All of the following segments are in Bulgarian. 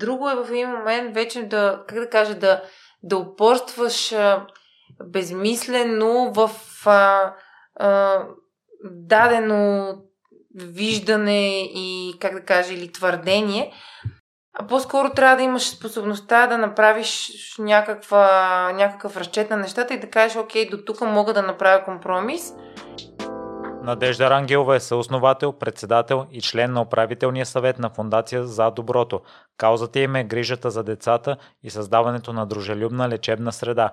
Друго е в един момент вече да, как да кажа, да, да упорстваш а, безмислено в а, а, дадено виждане и, как да кажа, или твърдение, а по-скоро трябва да имаш способността да направиш някаква, някакъв разчет на нещата и да кажеш, окей, до тук мога да направя компромис. Надежда Рангелова е съосновател, председател и член на управителния съвет на Фундация за доброто. Каузата им е грижата за децата и създаването на дружелюбна лечебна среда.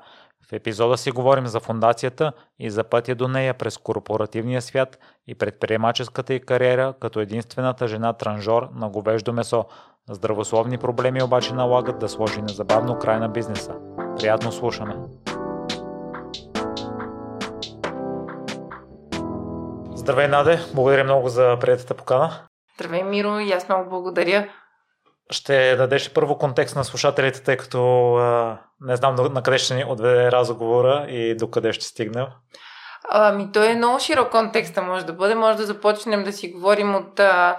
В епизода си говорим за фундацията и за пътя до нея през корпоративния свят и предприемаческата й кариера като единствената жена транжор на говеждо месо. Здравословни проблеми обаче налагат да сложи незабавно край на бизнеса. Приятно слушане! Здравей, Наде! Благодаря много за приятата покана. Здравей, Миро! И аз много благодаря. Ще дадеш първо контекст на слушателите, тъй като а, не знам на къде ще ни отведе разговора и до къде ще стигнем. Ами, той е много широк контекста, може да бъде. Може да започнем да си говорим от а,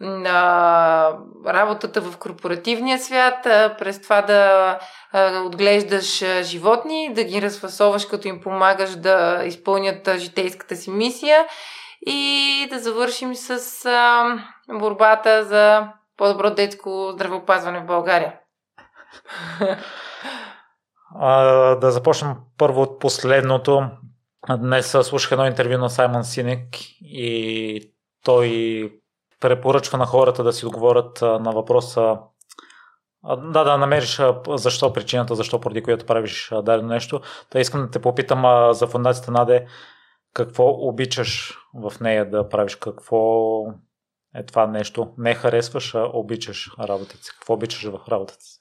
на работата в корпоративния свят, а, през това да а, отглеждаш животни, да ги разфасоваш, като им помагаш да изпълнят житейската си мисия и да завършим с а, борбата за по-добро детско здравеопазване в България. А, да започнем първо от последното. Днес слушах едно интервю на Саймон Синек и той препоръчва на хората да си отговорят на въпроса да, да намериш защо причината, защо поради която правиш дадено нещо. Та искам да те попитам за фундацията Наде, какво обичаш в нея да правиш, какво е това нещо. Не харесваш, а обичаш работата си. Какво обичаш в работата си?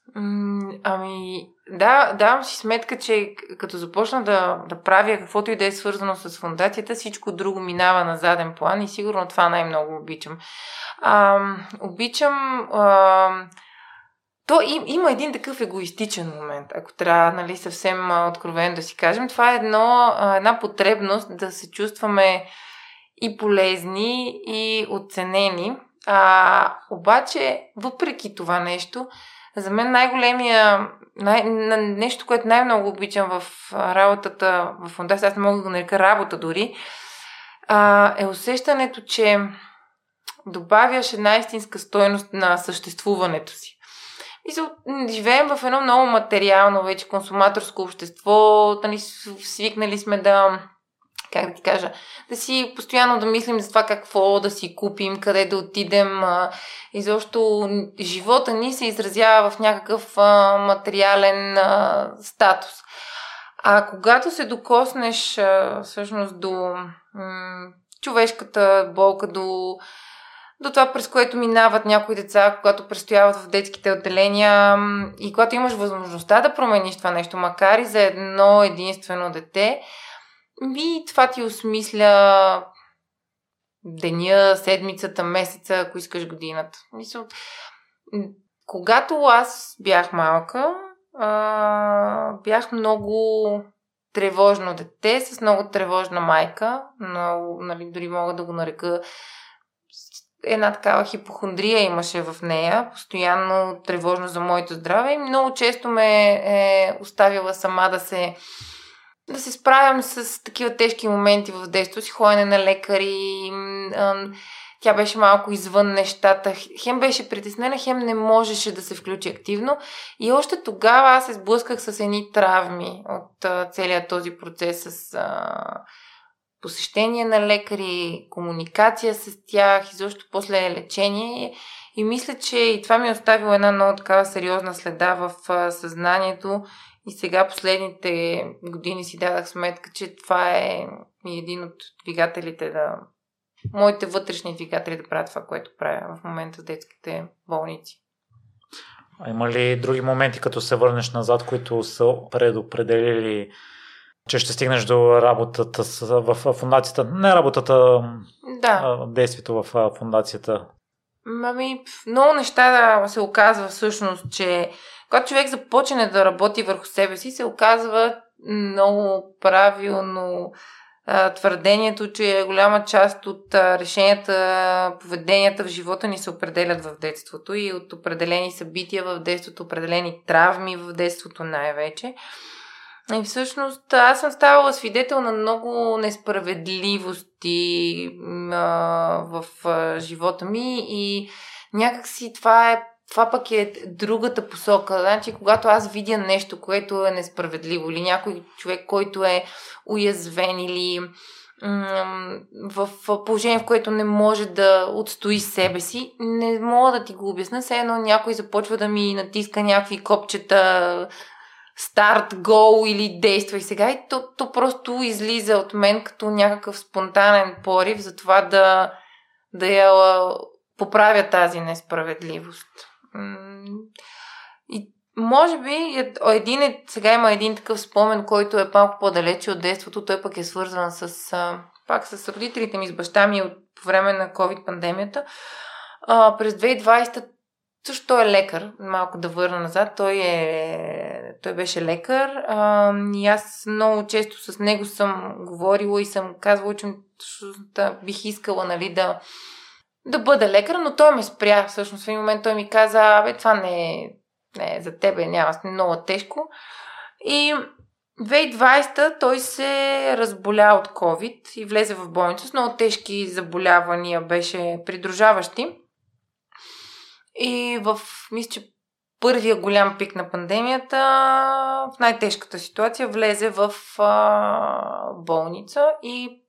ами, да, давам си сметка, че като започна да, да правя каквото и да е свързано с фундацията, всичко друго минава на заден план и сигурно това най-много обичам. А, обичам... А, то им, има един такъв егоистичен момент, ако трябва нали, съвсем откровено да си кажем. Това е едно, една потребност да се чувстваме и полезни, и оценени. А, обаче, въпреки това нещо, за мен най-големия, най- нещо, което най-много обичам в работата в фундация, аз не мога да го нарека работа дори, а, е усещането, че добавяш една истинска стойност на съществуването си. И живеем в едно много материално, вече консуматорско общество, нали, свикнали сме да как да ти кажа, да си постоянно да мислим за това какво да си купим, къде да отидем. И защо живота ни се изразява в някакъв материален статус. А когато се докоснеш всъщност до м- човешката болка, до, до това, през което минават някои деца, когато престояват в детските отделения и когато имаш възможността да промениш това нещо, макар и за едно единствено дете, ми, това ти осмисля деня, седмицата, месеца, ако искаш годината. Мисля, когато аз бях малка, а, бях много тревожно дете, с много тревожна майка, но нали, дори мога да го нарека една такава хипохондрия имаше в нея, постоянно тревожно за моето здраве и много често ме е оставила сама да се да се справям с такива тежки моменти в детството си, ходене на лекари, тя беше малко извън нещата. Хем беше притеснена, хем не можеше да се включи активно. И още тогава аз се сблъсках с едни травми от целият този процес с посещение на лекари, комуникация с тях и защо после лечение. И мисля, че и това ми е оставило една много такава сериозна следа в съзнанието и сега последните години си дадах сметка, че това е един от двигателите да... Моите вътрешни двигатели да правят това, което правя в момента с детските болници. А има ли други моменти, като се върнеш назад, които са предопределили, че ще стигнеш до работата в фундацията? Не работата, да. а действието в фундацията. Ами, много неща да се оказва всъщност, че когато човек започне да работи върху себе си, се оказва много правилно твърдението, че голяма част от решенията, поведенията в живота ни се определят в детството и от определени събития в детството, определени травми в детството най-вече. И всъщност аз съм ставала свидетел на много несправедливости а, в а, живота ми и някакси това е това пък е другата посока. Значи, когато аз видя нещо, което е несправедливо, или някой човек, който е уязвен, или в положение, в което не може да отстои себе си, не мога да ти го обясна. Все едно някой започва да ми натиска някакви копчета, старт, гол или действай сега и то, то просто излиза от мен като някакъв спонтанен порив за това да, да я поправя тази несправедливост. И може би е, един е, сега има един такъв спомен, който е малко по-далече от детството. Той пък е свързан с, пак с родителите ми, с баща ми от време на COVID-пандемията. А, през 2020 също той е лекар, малко да върна назад. Той, е, той беше лекар а, и аз много често с него съм говорила и съм казвала, че да, бих искала нали, да, да бъда лекар, но той ме спря. Всъщност в един момент той ми каза, абе, това не е, не е за тебе, няма, много тежко. И 2020 той се разболя от COVID и влезе в болница с много тежки заболявания, беше придружаващи. И в, мисля, че първия голям пик на пандемията, в най-тежката ситуация, влезе в а, болница и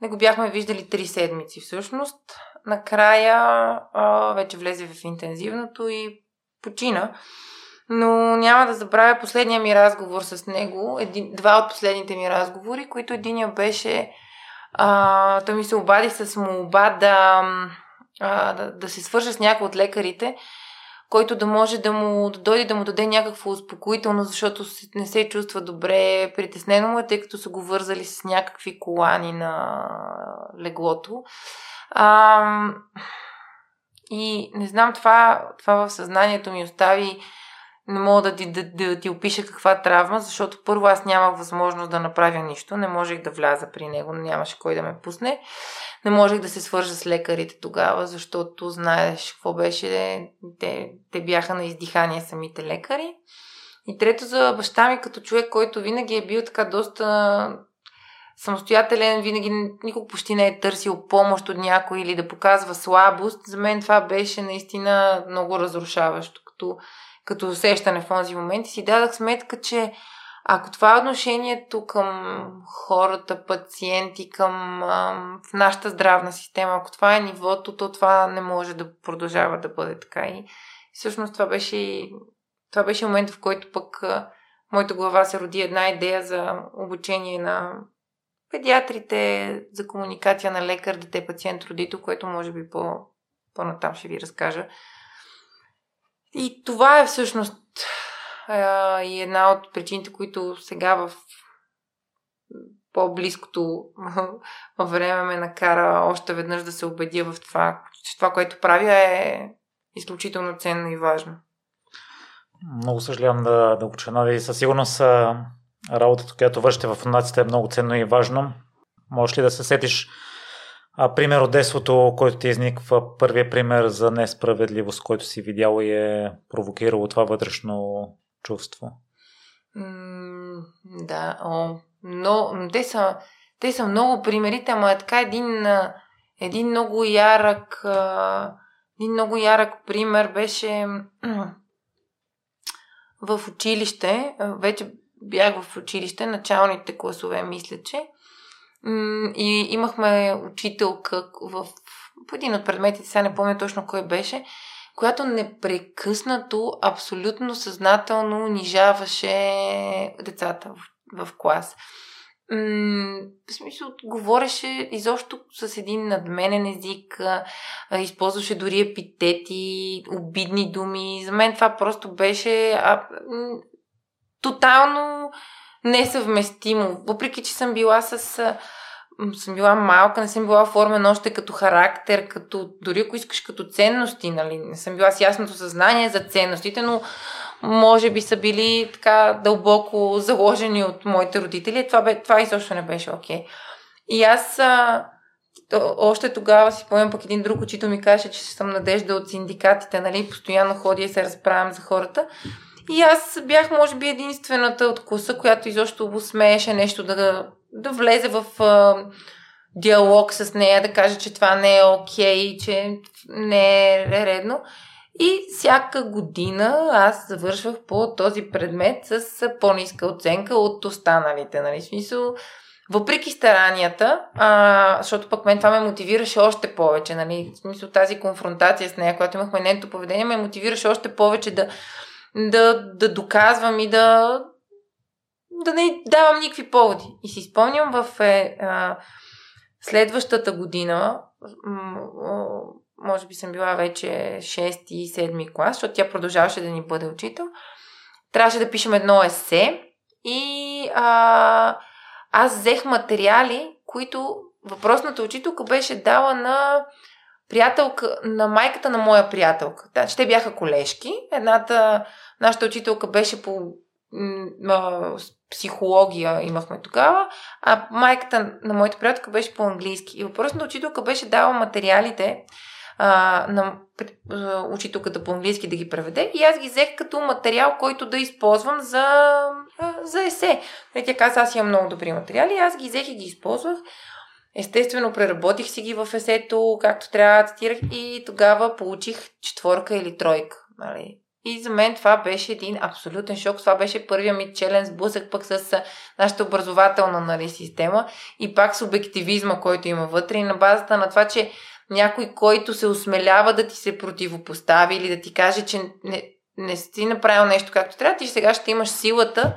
не го бяхме виждали три седмици всъщност. Накрая а, вече влезе в интензивното и почина. Но няма да забравя последния ми разговор с него, един, два от последните ми разговори, които единия беше, а, той ми се обади с молба да, а, да, да се свържа с някой от лекарите, който да може да му да дойде да му даде някакво успокоително, защото не се чувства добре, притеснено му е, тъй като са го вързали с някакви колани на леглото. А, и не знам, това, това в съзнанието ми остави не мога да ти, да, да ти опиша каква травма, защото първо аз нямах възможност да направя нищо, не можех да вляза при него, нямаше кой да ме пусне. Не можех да се свържа с лекарите тогава, защото знаеш какво беше, те, те бяха на издихание самите лекари. И трето за баща ми като човек, който винаги е бил така доста самостоятелен, винаги никога почти не е търсил помощ от някой или да показва слабост. За мен това беше наистина много разрушаващо, като като усещане в този момент и си дадах сметка, че ако това е отношението към хората, пациенти, към ам, в нашата здравна система, ако това е нивото, то това не може да продължава да бъде така. И всъщност това беше, това беше момент, в който пък а, моята глава се роди една идея за обучение на педиатрите, за комуникация на лекар, дете, пациент, родител, което може би по, по-натам ще ви разкажа. И това е всъщност а, и една от причините, които сега в по-близкото време ме накара още веднъж да се убедя в това, че това, което правя е изключително ценно и важно. Много съжалявам да, да уча нови. Със сигурност работата, която вършите в фундацията е много ценно и важно. Можеш ли да се сетиш а, пример от детството, който ти изниква, първият пример за несправедливост, който си видял и е провокирало това вътрешно чувство? М- да, о, но те са, те са много примерите, ама е така един, един много ярък един много ярък пример беше в училище, вече бях в училище, началните класове, мисля, че и имахме учителка в, в един от предметите, сега не помня точно кой беше, която непрекъснато, абсолютно съзнателно унижаваше децата в, в клас. В смисъл, говореше изобщо с един надменен език, използваше дори епитети, обидни думи. За мен това просто беше а, тотално несъвместимо. Въпреки, че съм била с... съм била малка, не съм била оформена още като характер, като, дори ако искаш като ценности, нали? Не съм била с ясното съзнание за ценностите, но може би са били така дълбоко заложени от моите родители. Това, бе, това изобщо не беше окей. Okay. И аз още тогава си спомням пък един друг учител ми каже, че съм надежда от синдикатите, нали, постоянно ходя и се разправям за хората. И аз бях, може би, единствената от класа, която изобщо смееше нещо да, да влезе в а, диалог с нея, да каже, че това не е окей, че не е редно. И всяка година аз завършвах по този предмет с по-ниска оценка от останалите. Нали? Смисъл, въпреки старанията, а, защото пък мен това ме мотивираше още повече, нали, в смисъл тази конфронтация с нея, която имахме нейното поведение, ме мотивираше още повече да, да, да доказвам и да, да не давам никакви поводи. И си спомням в е, а, следващата година, може би съм била вече 6 и 7 клас, защото тя продължаваше да ни бъде учител. Трябваше да пишем едно есе и а, аз взех материали, които въпросната учителка беше дала на приятелка, на майката на моя приятелка. Да, те бяха колежки. Едната, нашата учителка беше по м- психология имахме тогава, а майката на моята приятелка беше по английски. И въпросната учителка беше дала материалите а, на учителката по английски да ги преведе и аз ги взех като материал, който да използвам за, за есе. Нали, тя каза, аз имам много добри материали, аз ги взех и ги използвах. Естествено, преработих си ги в есето, както трябва, цитирах и тогава получих четворка или тройка. Нали. И за мен това беше един абсолютен шок. Това беше първия ми челен сблъсък пък с нашата образователна нали, система и пак с обективизма, който има вътре и на базата на това, че някой, който се осмелява да ти се противопостави или да ти каже, че не, не си направил нещо както трябва, ти сега ще имаш силата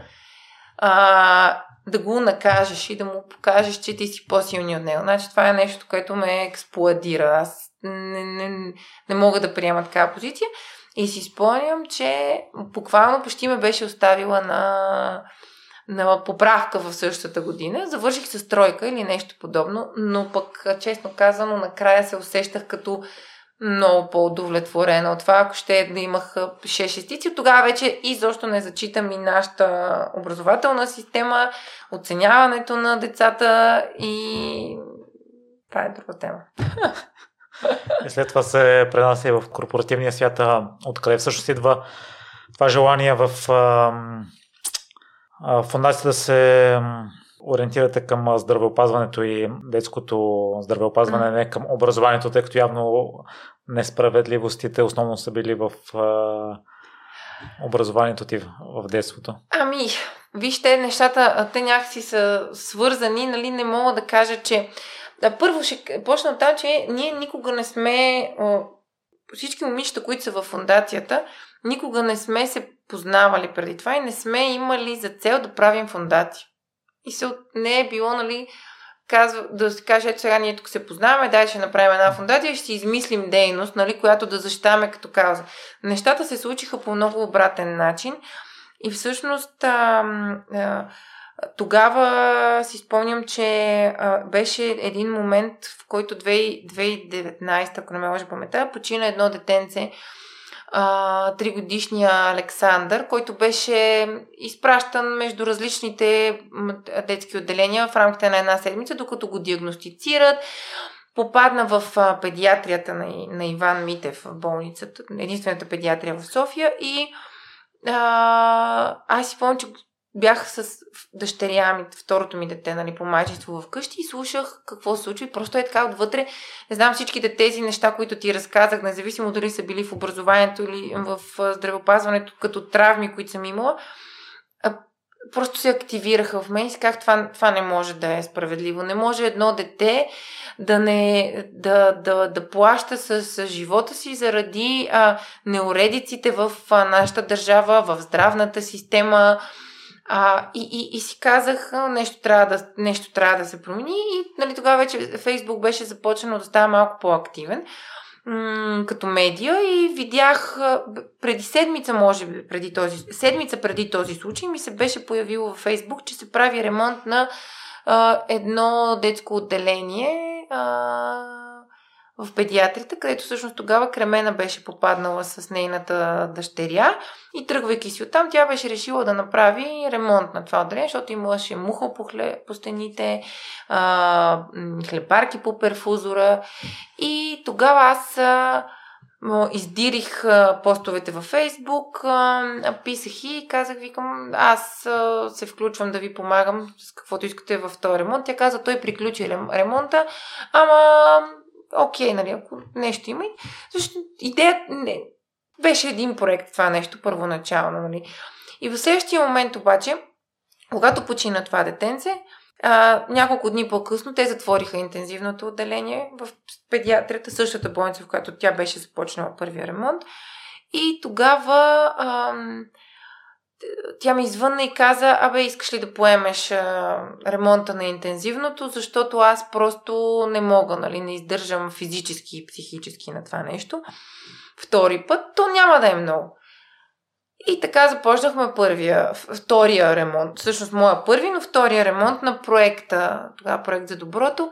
а, да го накажеш и да му покажеш, че ти си по-силни от него. Значи това е нещо, което ме експлоадира. Аз не, не, не мога да приема такава позиция. И си спомням, че буквално почти ме беше оставила на на поправка в същата година. Завърших с тройка или нещо подобно, но пък, честно казано, накрая се усещах като много по-удовлетворена от това, ако ще да имах 6 шестици. Тогава вече изобщо не зачитам и нашата образователна система, оценяването на децата и това е друга тема. И след това се пренася и в корпоративния свят, откъде всъщност идва това желание в фундацията се ориентирате към здравеопазването и детското здравеопазване, не към образованието, тъй като явно несправедливостите основно са били в образованието ти в детството? Ами, вижте, нещата, те някакси са свързани, нали, не мога да кажа, че... Да, първо ще почна от това, че ние никога не сме... Всички момичета, които са в фундацията, никога не сме се познавали преди това и не сме имали за цел да правим фундация. И се, не е било, нали, казва, да се каже, ето сега ние тук се познаваме, дай ще направим една фундация и ще измислим дейност, нали, която да защитаваме като кауза. Нещата се случиха по много обратен начин и всъщност а, а, тогава си спомням, че а, беше един момент, в който 2019, ако не ме лъжа памета, почина едно детенце, тригодишния Александър, който беше изпращан между различните детски отделения в рамките на една седмица, докато го диагностицират. Попадна в педиатрията на, на Иван Митев в болницата, единствената педиатрия в София и а, аз си помня, че бях с дъщеря ми, второто ми дете, нали, по майчество вкъщи и слушах какво се случва. И просто е така отвътре. Не знам всичките тези неща, които ти разказах, независимо дали са били в образованието или в здравеопазването, като травми, които съм имала, просто се активираха в мен и си казах, това, това не може да е справедливо. Не може едно дете да, не, да, да, да плаща с, с живота си заради а, неуредиците в а, нашата държава, в здравната система, а, и, и, и си казах, нещо трябва, да, нещо трябва да се промени и нали, тогава вече Фейсбук беше започнал да става малко по-активен като медия и видях преди седмица, може би, преди този, седмица преди този случай ми се беше появило във Фейсбук, че се прави ремонт на а, едно детско отделение а, в педиатрията, където всъщност тогава Кремена беше попаднала с нейната дъщеря и тръгвайки си оттам, тя беше решила да направи ремонт на това отделение, защото имаше муха по, хлеб, по стените, а, хлебарки по перфузора и тогава аз а, издирих постовете във Фейсбук, писах и казах, викам, аз се включвам да ви помагам с каквото искате във този ремонт. Тя каза, той приключи ремонта, ама окей, нали, ако нещо има. Защото идеята не, беше един проект това нещо първоначално. Нали. И в следващия момент обаче, когато почина това детенце, а, няколко дни по-късно те затвориха интензивното отделение в педиатрията, същата болница, в която тя беше започнала първия ремонт. И тогава ам, тя ми извънна и каза, абе, искаш ли да поемеш а, ремонта на интензивното, защото аз просто не мога, нали, не издържам физически и психически на това нещо. Втори път, то няма да е много. И така започнахме първия, втория ремонт. Всъщност моя първи, но втория ремонт на проекта, тогава проект за доброто.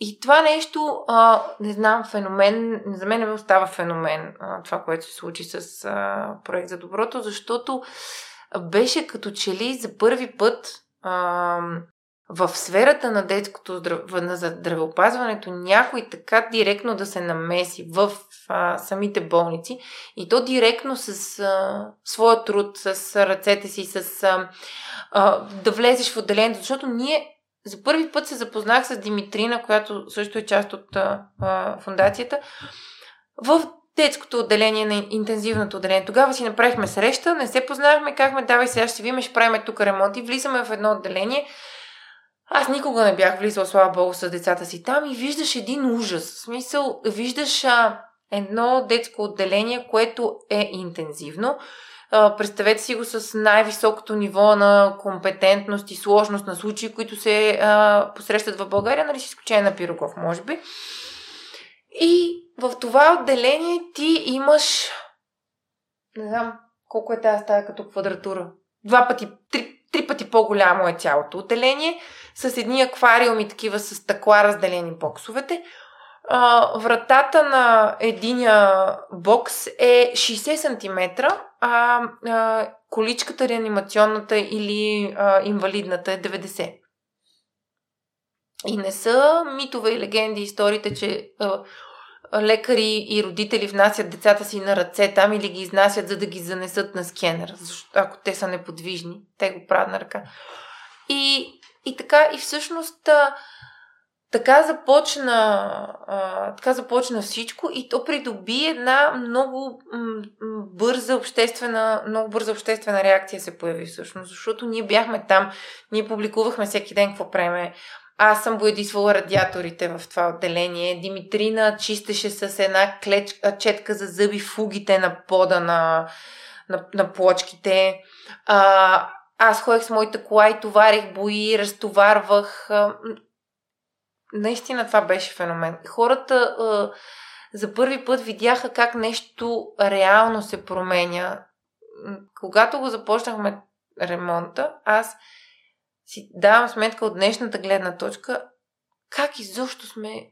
И това нещо, а, не знам, феномен, за мен не остава феномен а, това, което се случи с а, проект за доброто, защото беше като че ли за първи път а, в сферата на детското здрав... на здравеопазването някой така директно да се намеси в а, самите болници и то директно с а, своя труд, с ръцете си, с а, а, да влезеш в отделението, защото ние за първи път се запознах с Димитрина, която също е част от а, фундацията, в детското отделение на интензивното отделение. Тогава си направихме среща, не се познахме, казахме, давай сега ще видим, ще правим тук ремонт и влизаме в едно отделение. Аз никога не бях влизала, слава богу, с децата си там и виждаш един ужас. В смисъл, виждаш а, едно детско отделение, което е интензивно. А, представете си го с най-високото ниво на компетентност и сложност на случаи, които се а, посрещат в България, нали с изключение на Пирогов, може би. И в това отделение ти имаш, не знам колко е тази стая като квадратура, два пъти, три, три пъти по-голямо е цялото отделение, с едни аквариуми такива с стъкла разделени боксовете. А, вратата на единия бокс е 60 см, а, а количката реанимационната или а, инвалидната е 90 и не са митове и легенди историите, че а, лекари и родители внасят децата си на ръце там или ги изнасят, за да ги занесат на скенер, защото ако те са неподвижни, те го правят на ръка. И, и така, и всъщност така започна, така започна всичко и то придоби една много м- бърза обществена, много бърза обществена реакция се появи всъщност, защото ние бяхме там, ние публикувахме всеки ден какво преме, аз съм боядисвала радиаторите в това отделение. Димитрина чистеше с една клеч, четка за зъби фугите на пода на, на, на плочките. А, аз ходех с моята кола и товарих бои, разтоварвах. Наистина това беше феномен. Хората а, за първи път видяха как нещо реално се променя. Когато го започнахме ремонта, аз си давам сметка от днешната гледна точка, как изобщо сме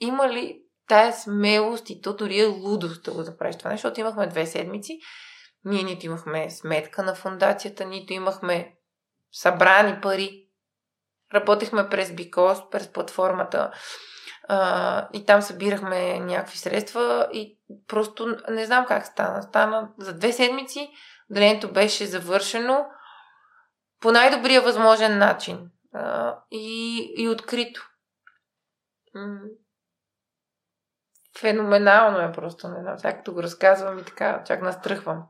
имали тая смелост и то дори е лудост да го запреш това защото имахме две седмици. Ние нито имахме сметка на фундацията, нито имахме събрани пари. Работехме през Бикос, през платформата а, и там събирахме някакви средства и просто не знам как стана. Стана за две седмици, отделението беше завършено по най-добрия възможен начин а, и, и открито. Феноменално е просто, не знам, сега като го разказвам и така, чак настръхвам.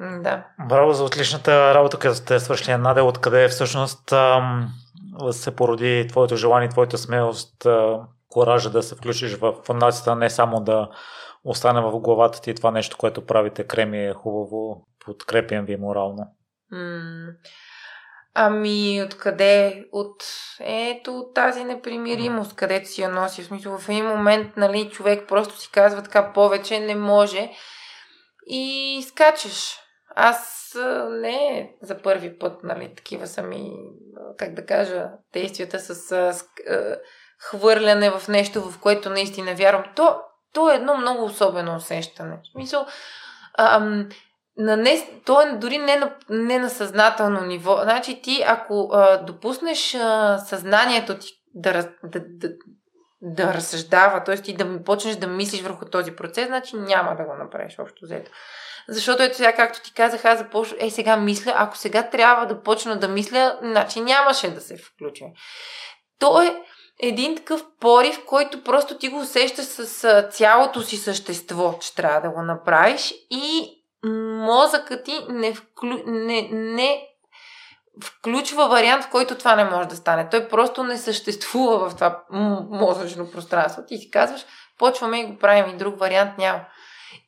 Да. Браво за отличната работа, като сте свършили, Надя, откъде всъщност ам, се породи твоето желание, твоята смелост, а, коража да се включиш в фундацията, не само да остане в главата ти това нещо, което правите, креми е хубаво, подкрепям ви морално. М- Ами, откъде? От ето от тази непримиримост, където си я носи. В смисъл, в един момент, нали, човек просто си казва така повече, не може. И скачаш. Аз не за първи път, нали, такива са ми, как да кажа, действията с, с хвърляне в нещо, в което наистина вярвам. То, то е едно много особено усещане. В смисъл, ам, на не, то е дори не на, не на съзнателно ниво. Значи ти, ако а, допуснеш а, съзнанието ти да, да, да, да разсъждава, т.е. ти да почнеш да мислиш върху този процес, значи няма да го направиш общо взето. Защото ето сега, както ти казах, аз започвам, е сега мисля, ако сега трябва да почна да мисля, значи нямаше да се включи. То е един такъв порив, който просто ти го усещаш с цялото си същество, че трябва да го направиш и мозъкът ти не, вклю... не, не включва вариант, в който това не може да стане. Той просто не съществува в това мозъчно пространство. Ти си казваш, почваме и го правим и друг вариант няма.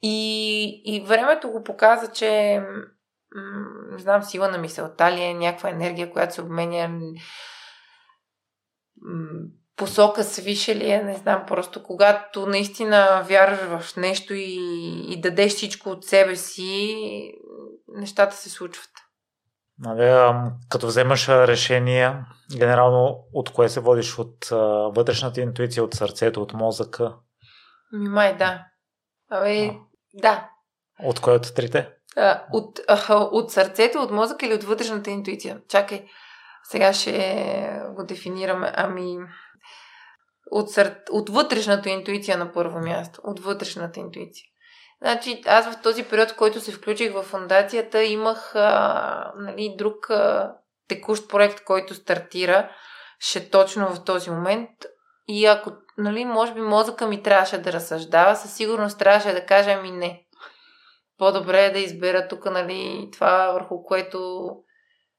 И, и времето го показа, че не знам, сила на мисълта ли е, някаква енергия, която се обменя посока свише ли е, не знам, просто когато наистина вярваш в нещо и, и дадеш всичко от себе си, нещата се случват. Нали, като вземаш решение, генерално от кое се водиш? От а, вътрешната интуиция, от сърцето, от мозъка? Ми май да. Абе, а. да. От кое от трите? А, от, а, от сърцето, от мозъка или от вътрешната интуиция? Чакай, сега ще го дефинираме. Ами, от, сър... от вътрешната интуиция на първо място. От вътрешната интуиция. Значи, аз в този период, в който се включих в фундацията, имах а, нали, друг а, текущ проект, който стартира ще точно в този момент. И ако, нали, може би мозъка ми трябваше да разсъждава, със сигурност трябваше да кажа ми не. По-добре е да избера тук, нали, това върху което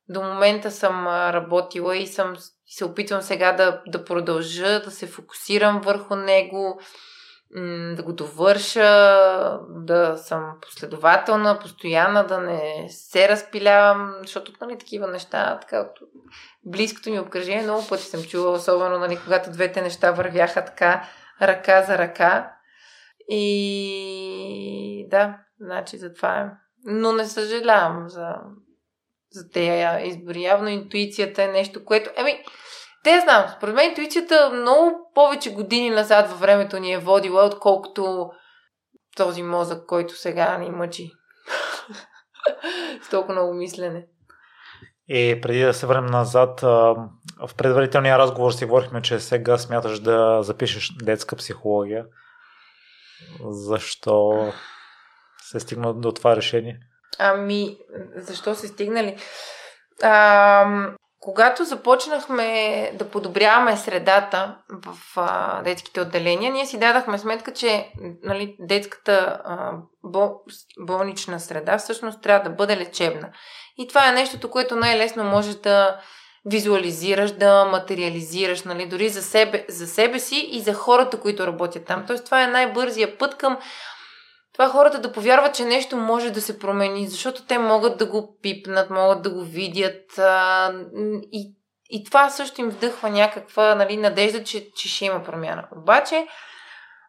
до момента съм работила и съм се опитвам сега да, да продължа, да се фокусирам върху него, да го довърша, да съм последователна, постоянна, да не се разпилявам, защото нали, такива неща, така от близкото ми обкръжение, много пъти съм чула, особено нали, когато двете неща вървяха така ръка за ръка. И да, значи за това е. Но не съжалявам за, за тези избори. Явно интуицията е нещо, което... Еми, те знам, според мен интуицията много повече години назад във времето ни е водила, отколкото този мозък, който сега ни мъчи. С толкова много мислене. И преди да се върнем назад, в предварителния разговор си говорихме, че сега смяташ да запишеш детска психология. Защо се стигна до това решение? Ами, защо се стигнали? А, когато започнахме да подобряваме средата в а, детските отделения, ние си дадахме сметка, че нали, детската а, бол, болнична среда всъщност трябва да бъде лечебна. И това е нещото, което най-лесно може да визуализираш, да материализираш, нали, дори за себе, за себе си и за хората, които работят там. Тоест, това е най-бързия път към това хората да повярват, че нещо може да се промени, защото те могат да го пипнат, могат да го видят а, и, и това също им вдъхва някаква нали, надежда, че, че ще има промяна. Обаче,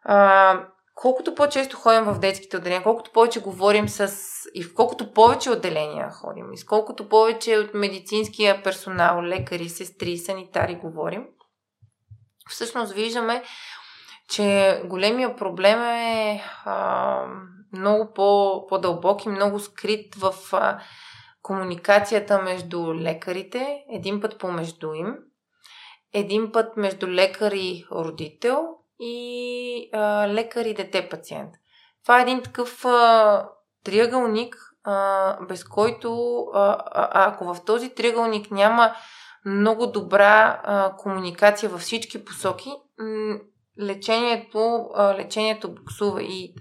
а, колкото по-често ходим в детските отделения, колкото повече говорим с... и в колкото повече отделения ходим, и с колкото повече от медицинския персонал, лекари, сестри, санитари говорим, всъщност виждаме че големия проблем е а, много по, по-дълбок и много скрит в а, комуникацията между лекарите, един път помежду им, един път между лекар и родител и а, лекар и дете-пациент. Това е един такъв а, триъгълник, а, без който, а, а, ако в този триъгълник няма много добра а, комуникация във всички посоки, лечението, лечението буксува. И,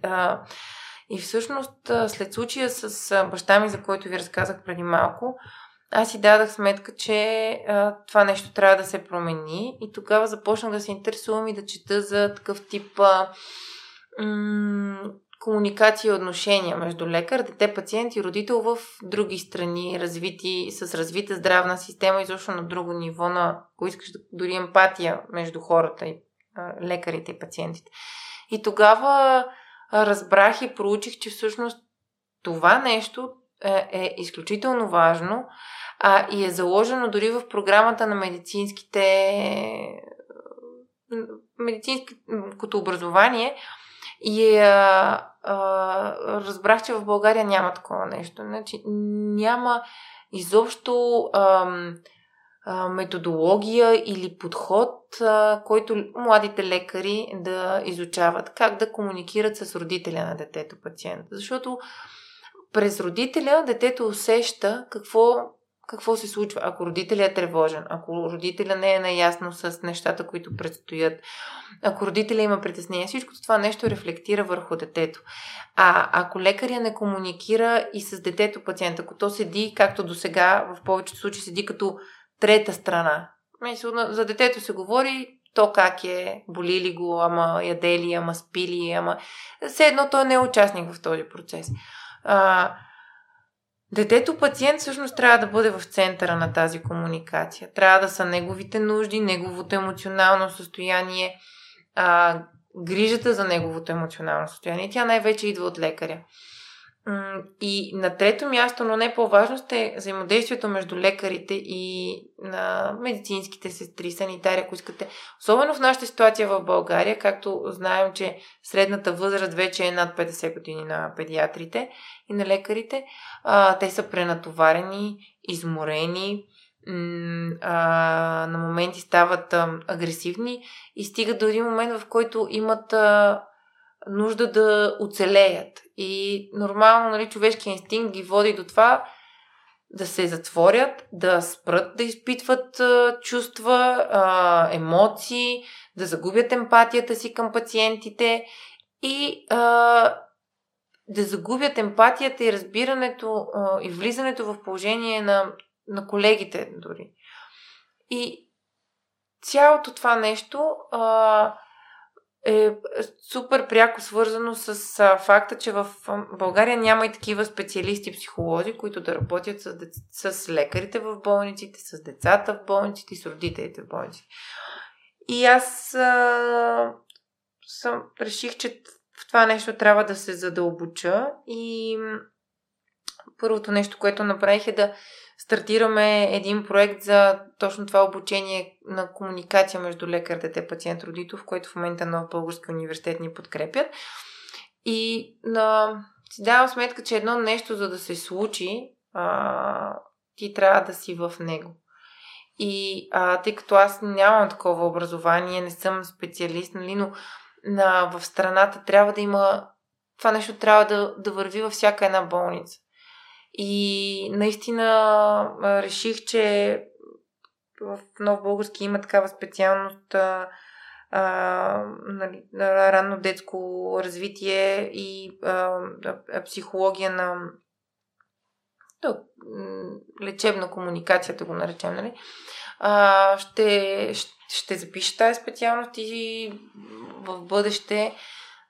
и всъщност след случая с баща ми, за който ви разказах преди малко, аз си дадах сметка, че това нещо трябва да се промени. И тогава започнах да се интересувам и да чета за такъв тип а, м- комуникация и отношения между лекар, дете, пациент и родител в други страни, развити, с развита здравна система, изобщо на друго ниво, на, ако искаш, дори емпатия между хората и лекарите и пациентите. И тогава разбрах и проучих, че всъщност това нещо е, е изключително важно а, и е заложено дори в програмата на медицинските медицинското образование и а, а, разбрах, че в България няма такова нещо. Значи, няма изобщо а, методология или подход, който младите лекари да изучават. Как да комуникират с родителя на детето пациента. Защото през родителя детето усеща какво какво се случва, ако родителя е тревожен, ако родителя не е наясно с нещата, които предстоят, ако родителя има притеснение, всичко това нещо рефлектира върху детето. А ако лекаря не комуникира и с детето пациента, ако то седи, както до сега, в повечето случаи седи като трета страна. За детето се говори то как е, боли ли го, ама яде ли, ама спи ли, ама... Все едно той не е участник в този процес. А, Детето пациент всъщност трябва да бъде в центъра на тази комуникация. Трябва да са неговите нужди, неговото емоционално състояние, а, грижата за неговото емоционално състояние. Тя най-вече идва от лекаря. И на трето място, но не по-важно, е взаимодействието между лекарите и на медицинските сестри, санитари, ако искате. Особено в нашата ситуация в България, както знаем, че средната възраст вече е над 50 години на педиатрите и на лекарите. А, те са пренатоварени, изморени, а, на моменти стават а, агресивни и стигат до един момент, в който имат а, нужда да оцелеят. И нормално, нали, човешки инстинкт ги води до това да се затворят, да спрат да изпитват а, чувства, а, емоции, да загубят емпатията си към пациентите и а, да загубят емпатията и разбирането а, и влизането в положение на, на колегите дори. И цялото това нещо а, е супер пряко свързано с факта, че в България няма и такива специалисти психолози, които да работят с, с лекарите в болниците, с децата в болниците и с родителите в болниците. И аз а, съм, реших, че в това нещо трябва да се задълбоча и първото нещо, което направих е да стартираме един проект за точно това обучение на комуникация между лекар, дете, пациент, родител, в който в момента нов български университет ни подкрепят. И на... си давам сметка, че едно нещо, за да се случи, а, ти трябва да си в него. И а, тъй като аз нямам такова образование, не съм специалист, нали, но на, в страната трябва да има. Това нещо трябва да, да върви във всяка една болница. И наистина реших, че в Нов Български има такава специалност а, а, на, на ранно детско развитие и а, психология на да, лечебна комуникация, да го наречем, нали? А, ще, ще запиша тази специалност и в бъдеще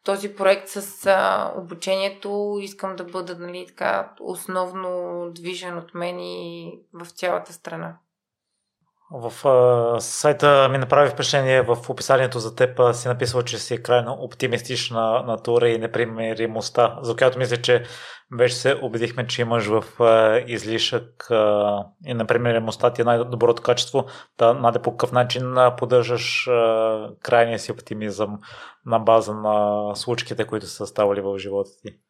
този проект с а, обучението искам да бъда нали, така, основно движен от мен и в цялата страна. В а, сайта ми направи впечатление в описанието за теб си написал, че си крайно оптимистична натура и непримиримостта, за която мисля, че вече се убедихме, че имаш в а, излишък а, и непримиримостта ти е най-доброто качество. Да, Наде, по какъв начин поддържаш крайния си оптимизъм на база на случките, които са ставали в живота ти?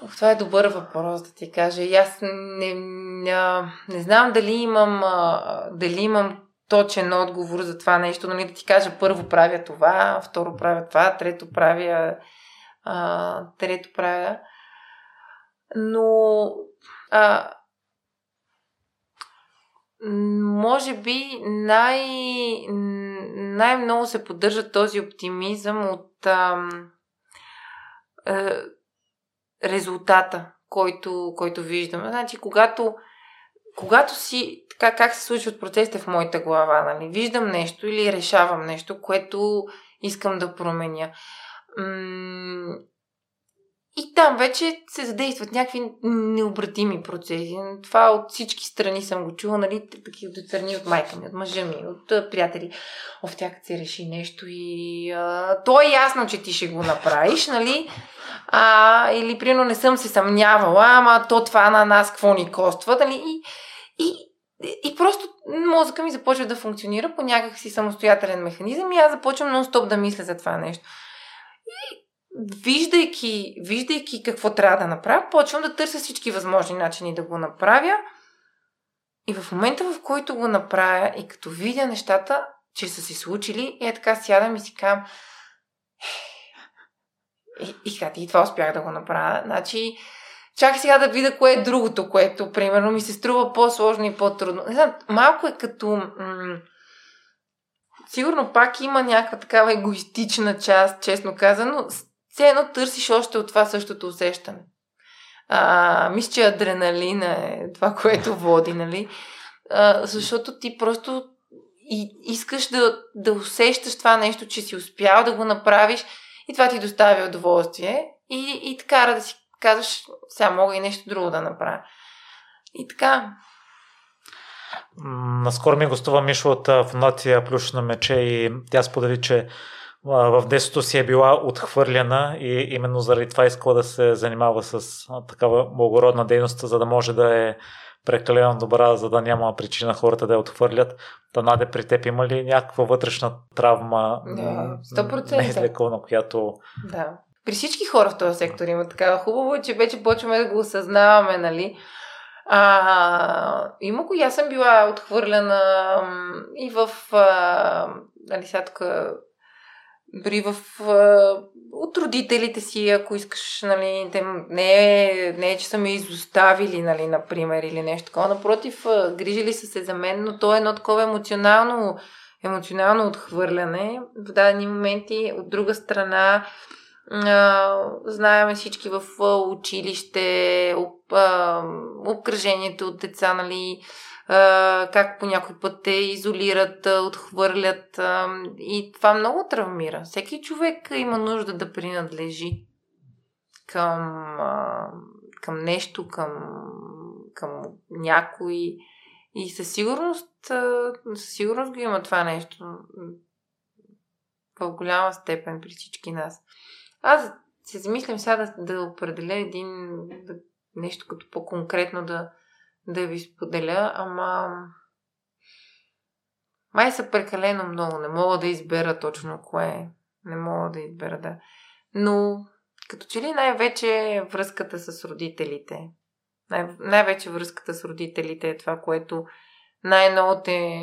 Това е добър въпрос да ти кажа. И аз не, не, не знам дали имам, дали имам точен отговор за това нещо. Нали, да ти кажа, първо правя това, второ правя това, трето правя, а, трето правя. Но а, може би най, най-много се поддържа този оптимизъм от а, резултата, който, който виждаме. Значи, когато, когато си, така как се случват процесите в моята глава, нали? виждам нещо или решавам нещо, което искам да променя. М- и там вече се задействат някакви необратими процеси. Това от всички страни съм го чула, нали, такива страни от майка ми, от мъжа ми, от приятели. О, като се реши нещо и а, то е ясно, че ти ще го направиш, нали? А, или, прино не съм се съмнявала, ама то това на нас какво ни коства, нали? И, и и просто мозъка ми започва да функционира по някакъв си самостоятелен механизъм и аз започвам нон-стоп да мисля за това нещо. И виждайки, виждайки какво трябва да направя, почвам да търся всички възможни начини да го направя. И в момента, в който го направя и като видя нещата, че са се случили, е така сядам и си казвам, и, и, и това успях да го направя. Значи, чакай сега да видя кое е другото, което, примерно, ми се струва по-сложно и по-трудно. Не знам, малко е като... М- сигурно пак има някаква такава егоистична част, честно казано. Все едно търсиш още от това същото усещане. А, мисля, че адреналина е това, което води, нали? А, защото ти просто и искаш да, да усещаш това нещо, че си успял да го направиш и това ти доставя удоволствие и, и така да си казваш, сега мога и нещо друго да направя. И така. Наскоро ми гостува Мишо от фундация Плюшно мече и тя сподели, че в детството си е била отхвърлена и именно заради това искала да се занимава с такава благородна дейност, за да може да е прекалено добра, за да няма причина хората да я отхвърлят. Та Наде, при теб има ли някаква вътрешна травма? Да, 100%. Неизлековна, която... Да. При всички хора в този сектор има такава. Хубаво е, че вече почваме да го осъзнаваме, нали? А, има го, аз съм била отхвърлена и в... А, нали, сега тук дори в, от родителите си, ако искаш, нали, те, не, е, не е, че са ме изоставили, нали, например, или нещо такова. Напротив, грижили са се за мен, но то е едно такова емоционално, емоционално отхвърляне. В дадени моменти, от друга страна, знаеме всички в училище, об, обкръжението от деца, нали, как по някой път те изолират, отхвърлят и това много травмира. Всеки човек има нужда да принадлежи към, към нещо, към, към някой и със сигурност, със сигурност го има това нещо в голяма степен при всички нас. Аз се замислям сега да, да определя един да, нещо като по-конкретно да, да ви споделя, ама май са прекалено много. Не мога да избера точно кое. Не мога да избера, да. Но като че ли най-вече връзката с родителите. Най- най-вече връзката с родителите е това, което най-много те,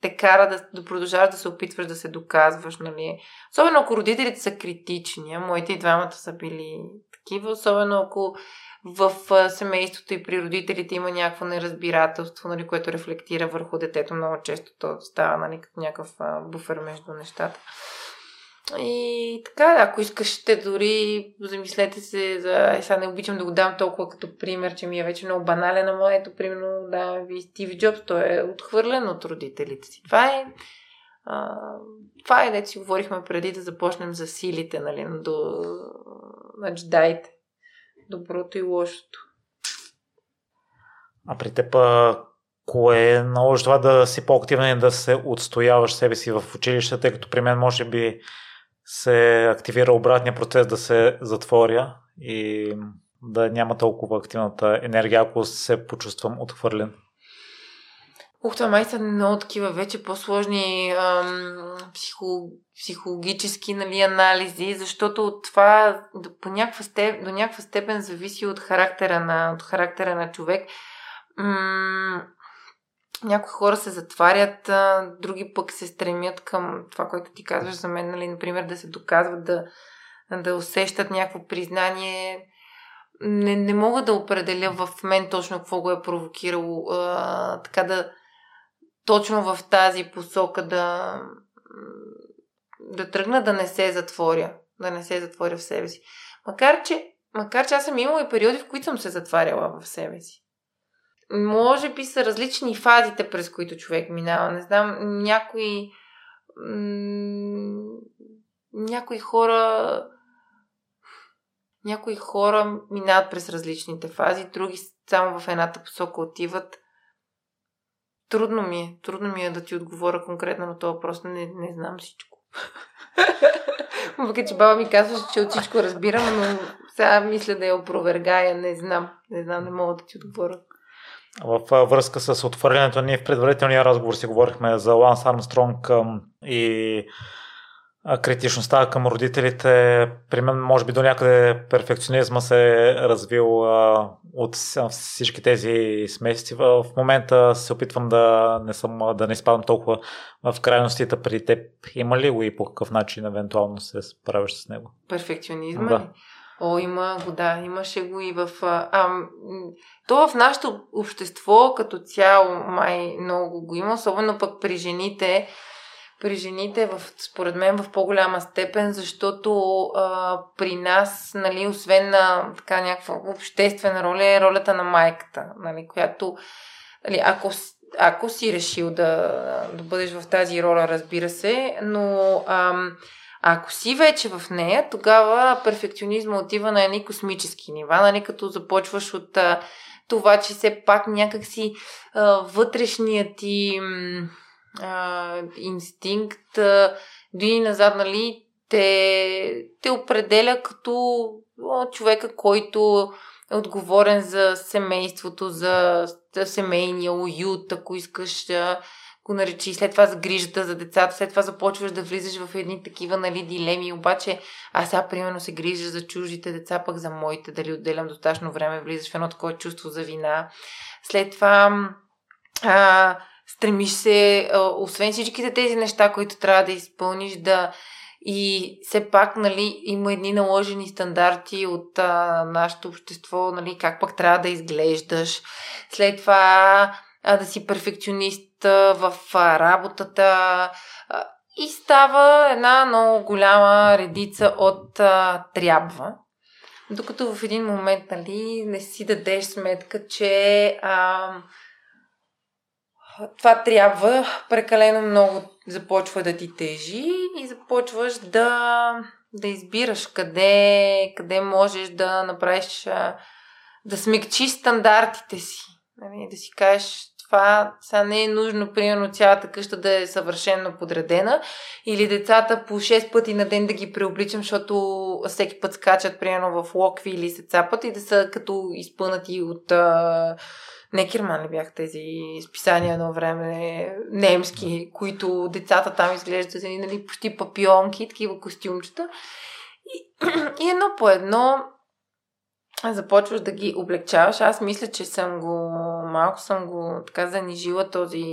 те кара да, да продължаваш да се опитваш да се доказваш, нали. Особено ако родителите са критични, а моите и двамата са били такива, особено ако в семейството и при родителите има някакво неразбирателство, нали, което рефлектира върху детето. Много често то става нали, като някакъв буфер между нещата. И така, ако искаш, дори замислете се за... Е, сега не обичам да го дам толкова като пример, че ми е вече много банален, ама ето, примерно, да, ви Стиви Джобс, той е отхвърлен от родителите си. Това е... А, това е, дете си говорихме преди да започнем за силите, нали, до, на джедаите доброто и лошото. А при теб, кое наложи това да си по-активен и да се отстояваш себе си в училище, тъй като при мен може би се активира обратния процес да се затворя и да няма толкова активната енергия, ако се почувствам отхвърлен? Ух, това май са много такива вече по-сложни ам, психо, психологически нали, анализи, защото от това до, по някаква степ, до някаква степен зависи от характера на, от характера на човек. М- някои хора се затварят, а, други пък се стремят към това, което ти казваш за мен, нали, например, да се доказват, да, да усещат някакво признание. Не, не мога да определя в мен точно какво го е провокирало, а, така да точно в тази посока да, да тръгна да не се затворя, да не се затворя в себе си. Макар че, макар, че аз съм имала и периоди, в които съм се затваряла в себе си. Може би са различни фазите, през които човек минава. Не знам, някои. М- някои хора. Някои хора минават през различните фази, други само в едната посока отиват. Трудно ми е. Трудно ми е да ти отговоря конкретно на този въпрос. Не, не знам всичко. Въпреки, че баба ми казваше, че от всичко разбирам, но сега мисля да я опровергая. Не знам. Не знам, не мога да ти отговоря. в връзка с отвърлянето ние в предварителния разговор си говорихме за Ланс Армстронг и критичността към родителите, при мен може би до някъде перфекционизма се е развил а, от всички тези смеси. В момента се опитвам да не, съм, да не изпадам толкова в крайностите при теб. Има ли го и по какъв начин евентуално се справяш с него? Перфекционизма да. ли? О, има го, да, имаше го и в... А, то в нашето общество като цяло май много го има, особено пък при жените при жените, в, според мен, в по-голяма степен, защото а, при нас, нали, освен на така някаква обществена роля, е ролята на майката, нали, която, нали, ако, ако си решил да, да бъдеш в тази роля, разбира се, но ам, ако си вече в нея, тогава перфекционизма отива на едни космически нива, нали, като започваш от а, това, че все пак някакси а, вътрешният ти... М- а, инстинкт, а, назад, нали, те, те определя като човека, който е отговорен за семейството, за, за семейния уют, ако искаш го наречи, след това за грижата за децата, след това започваш да влизаш в едни такива нали, дилеми, обаче аз сега примерно се грижа за чуждите деца, пък за моите, дали отделям достатъчно време, влизаш в едно такова чувство за вина. След това а, стремиш се, освен всичките тези неща, които трябва да изпълниш, да и все пак, нали, има едни наложени стандарти от а, нашето общество, нали, как пък трябва да изглеждаш. След това а, да си перфекционист а, в а, работата. А, и става една много голяма редица от а, трябва. Докато в един момент, нали, не си дадеш сметка, че а, това трябва прекалено много започва да ти тежи и започваш да, да избираш къде, къде можеш да направиш, да смекчи стандартите си. Нали, да си кажеш, това сега не е нужно, примерно, цялата къща да е съвършенно подредена или децата по 6 пъти на ден да ги преобличам, защото всеки път скачат, примерно, в локви или се цапат и да са като изпънати от не Кирман ли бях тези списания на време, немски, които децата там изглеждат нали, почти папионки, такива костюмчета. И, и едно по едно започваш да ги облегчаваш. Аз мисля, че съм го, малко съм го така занижила този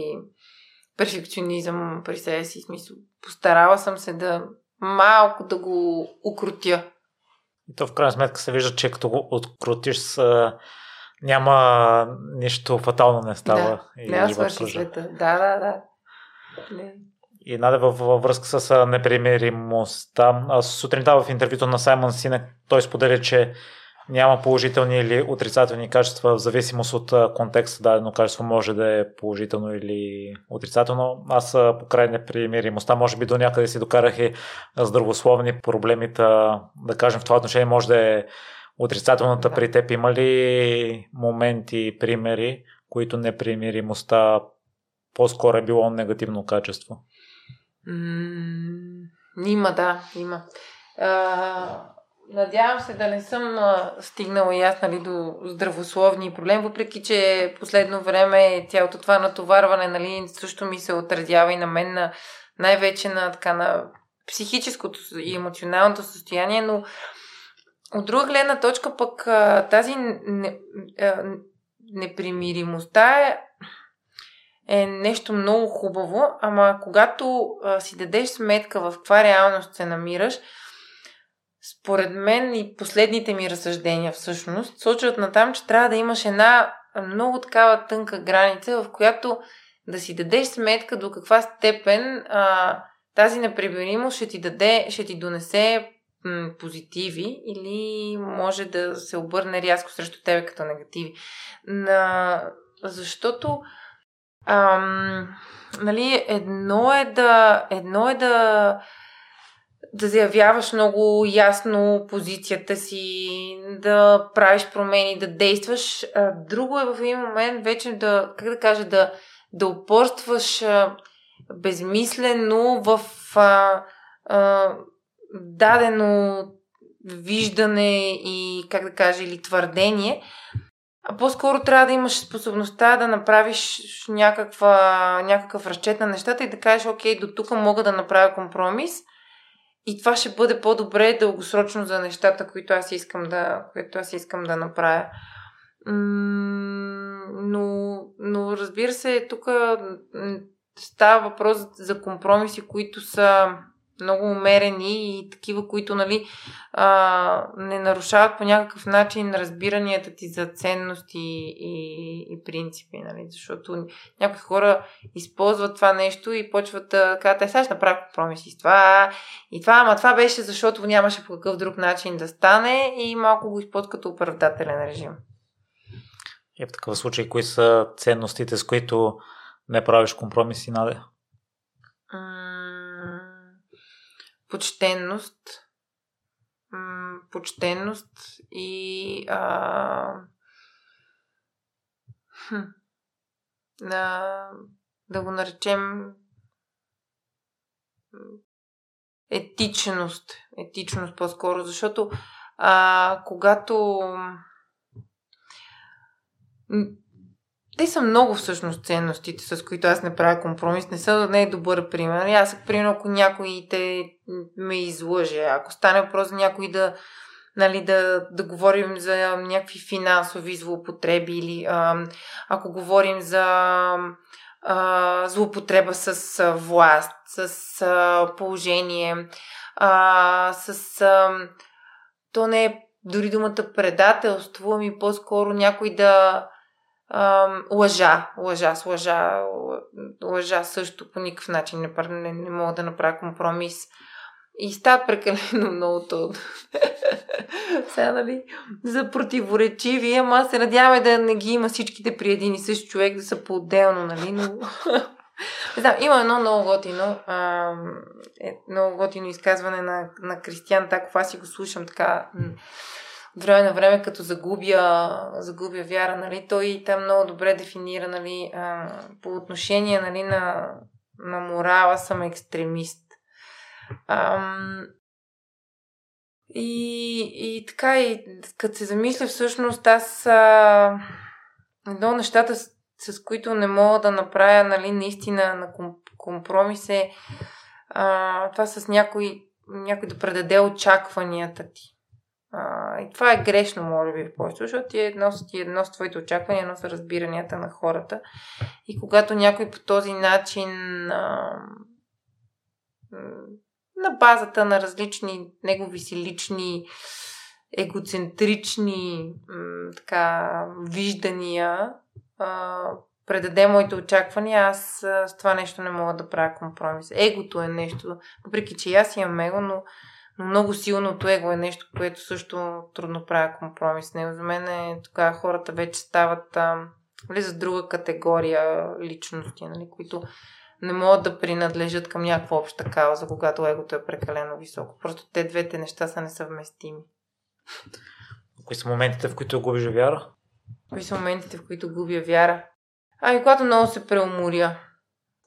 перфекционизъм при себе си. Смисъл, постарала съм се да малко да го укрутя. И то в крайна сметка се вижда, че като го открутиш с няма нищо фатално не става. Да, и няма свърши света. Да, да, да. Не. И наде във, връзка с непримиримостта. Сутринта в интервюто на Саймон Синек той споделя, че няма положителни или отрицателни качества в зависимост от контекста. Дадено качество може да е положително или отрицателно. Аз по край непримиримостта може би до някъде си докарах и здравословни проблемите. Да кажем в това отношение може да е Отрицателната при теб има ли моменти, примери, които непримиримостта по-скоро е било негативно качество? М- има, да, има. А, надявам се да не съм стигнала и аз нали, до здравословни проблеми, въпреки че последно време цялото това натоварване нали, също ми се отразява и на мен на, най-вече на, така, на психическото и емоционалното състояние, но от друга гледна точка пък тази не, непримиримостта е, е нещо много хубаво, ама когато си дадеш сметка в каква реалност се намираш, според мен и последните ми разсъждения всъщност сочат на там, че трябва да имаш една много такава тънка граница, в която да си дадеш сметка до каква степен а, тази непримиримост ще ти даде, ще ти донесе позитиви или може да се обърне рязко срещу тебе като негативи. На... Защото ам, нали, едно е да едно е да да заявяваш много ясно позицията си, да правиш промени, да действаш. А, друго е в един момент вече да, как да кажа, да, да упорстваш безмислено в а, а, дадено виждане и, как да кажа, или твърдение, А по-скоро трябва да имаш способността да направиш някаква, някакъв разчет на нещата и да кажеш, окей, до тук мога да направя компромис и това ще бъде по-добре дългосрочно за нещата, които аз искам да, които аз искам да направя. но, но разбира се, тук става въпрос за компромиси, които са много умерени и такива, които нали, а, не нарушават по някакъв начин разбиранията ти за ценности и, и принципи. Нали? Защото някои хора използват това нещо и почват да кажат, е, сега ще направя компромиси с това и това, ама това беше защото нямаше по какъв друг начин да стане и малко го използват като оправдателен режим. И в такъв случай, кои са ценностите, с които не правиш компромиси, Наде? Почтенност, м- почтенност и а, хм, да, да го наречем етичност. Етичност по-скоро, защото а, когато те са много всъщност ценностите, с които аз не правя компромис. Не са не е добър пример. Аз, примерно, ако някой те ме излъже, ако стане въпрос за някой да, нали, да, да говорим за някакви финансови злоупотреби или ако говорим за а, злоупотреба с а, власт, с а, положение, а, с... А, то не е дори думата предателство, ами по-скоро някой да Ам, лъжа, лъжа с лъжа, лъжа също по никакъв начин не, не, не мога да направя компромис. И става прекалено много то. Сега, нали, за противоречиви, ама се надяваме да не ги има всичките при един и същ човек, да са по-отделно, нали, но... Не знам, има едно много готино, а, е, много готино изказване на, на Кристиан Таков, аз си го слушам така време на време, като загубя, загубя вяра, нали, той там много добре дефинира, нали, а, по отношение, нали, на, на морала съм екстремист. Ам, и, и така, и като се замисля, всъщност аз а, едно нещата, с, с които не мога да направя, нали, наистина на компромис е а, това с някой, някой да предаде очакванията ти. А, и това е грешно, може би, в повечето, защото ти е едно, ти е едно с твоите очаквания, едно с разбиранията на хората. И когато някой по този начин а, на базата на различни негови си лични егоцентрични така, виждания предаде моите очаквания, аз с това нещо не мога да правя компромис. Егото е нещо, въпреки че аз имам его, но но много силното его е нещо, което също трудно правя компромис. Не, за мен е тогава хората вече стават а, влизат друга категория личности, нали, които не могат да принадлежат към някаква обща кауза, когато егото е прекалено високо. Просто те двете неща са несъвместими. Кои са моментите, в които губиш вяра? Кои са моментите, в които губя вяра? Ами, когато много се преуморя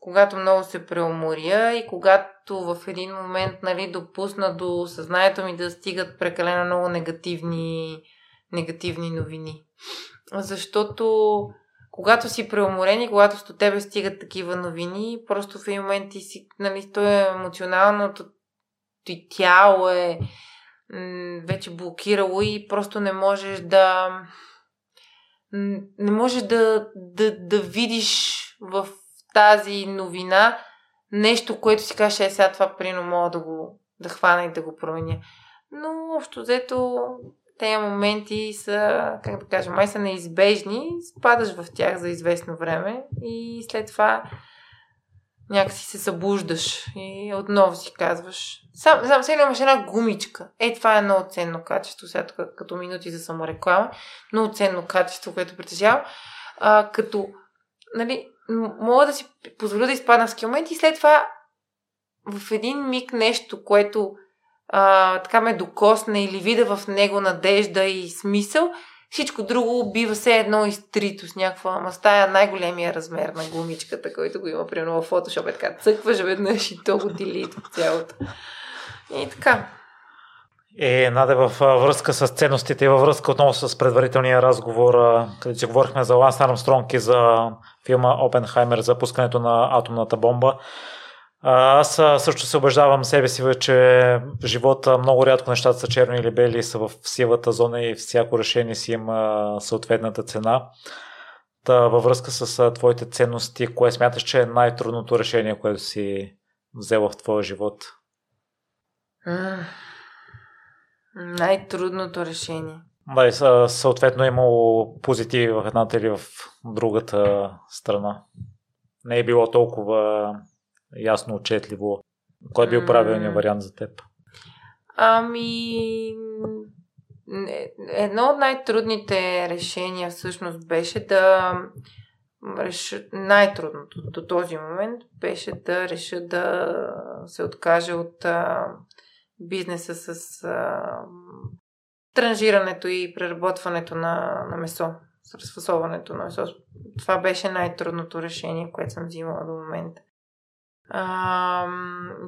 когато много се преуморя и когато в един момент нали, допусна до съзнанието ми да стигат прекалено много негативни, негативни новини. Защото когато си преуморен и когато с тебе стигат такива новини, просто в един момент ти си, нали, то е емоционалното ти тяло е вече блокирало и просто не можеш да не можеш да, да, да видиш в тази новина нещо, което си каже, е сега това прино мога да го да хвана и да го променя. Но общо взето тези моменти са, как да кажа, май са неизбежни, спадаш в тях за известно време и след това някакси се събуждаш и отново си казваш. Сам, сам сега имаш една гумичка. Е, това е много ценно качество, сега тук, като минути за самореклама. Много ценно качество, което притежавам. Като, нали, мога да си позволя да изпадна в момент и след това в един миг нещо, което а, така ме докосне или вида в него надежда и смисъл, всичко друго бива все едно изтрито с някаква, ама стая най-големия размер на гумичката, който го има примерно в Photoshop, е така цъкваш веднъж и то го делит цялото. И така. Е, Наде, във връзка с ценностите и във връзка отново с предварителния разговор, където си говорихме за Ланс Армстронг и за филма Опенхаймер за пускането на атомната бомба. Аз също се убеждавам себе си, че в живота много рядко нещата са черни или бели, са в сивата зона и всяко решение си има съответната цена. Та, във връзка с твоите ценности, кое смяташ, че е най-трудното решение, което си взела в твоя живот? Най-трудното решение. Да, и съответно е имало позитиви в едната или в другата страна. Не е било толкова ясно, отчетливо. Кой е бил правилният вариант за теб? Ами, едно от най-трудните решения всъщност беше да реша, най-трудното до този момент беше да реша да се откаже от а, бизнеса с а, транжирането и преработването на, на месо, с разфасоването на месо. Това беше най-трудното решение, което съм взимала до момента. А,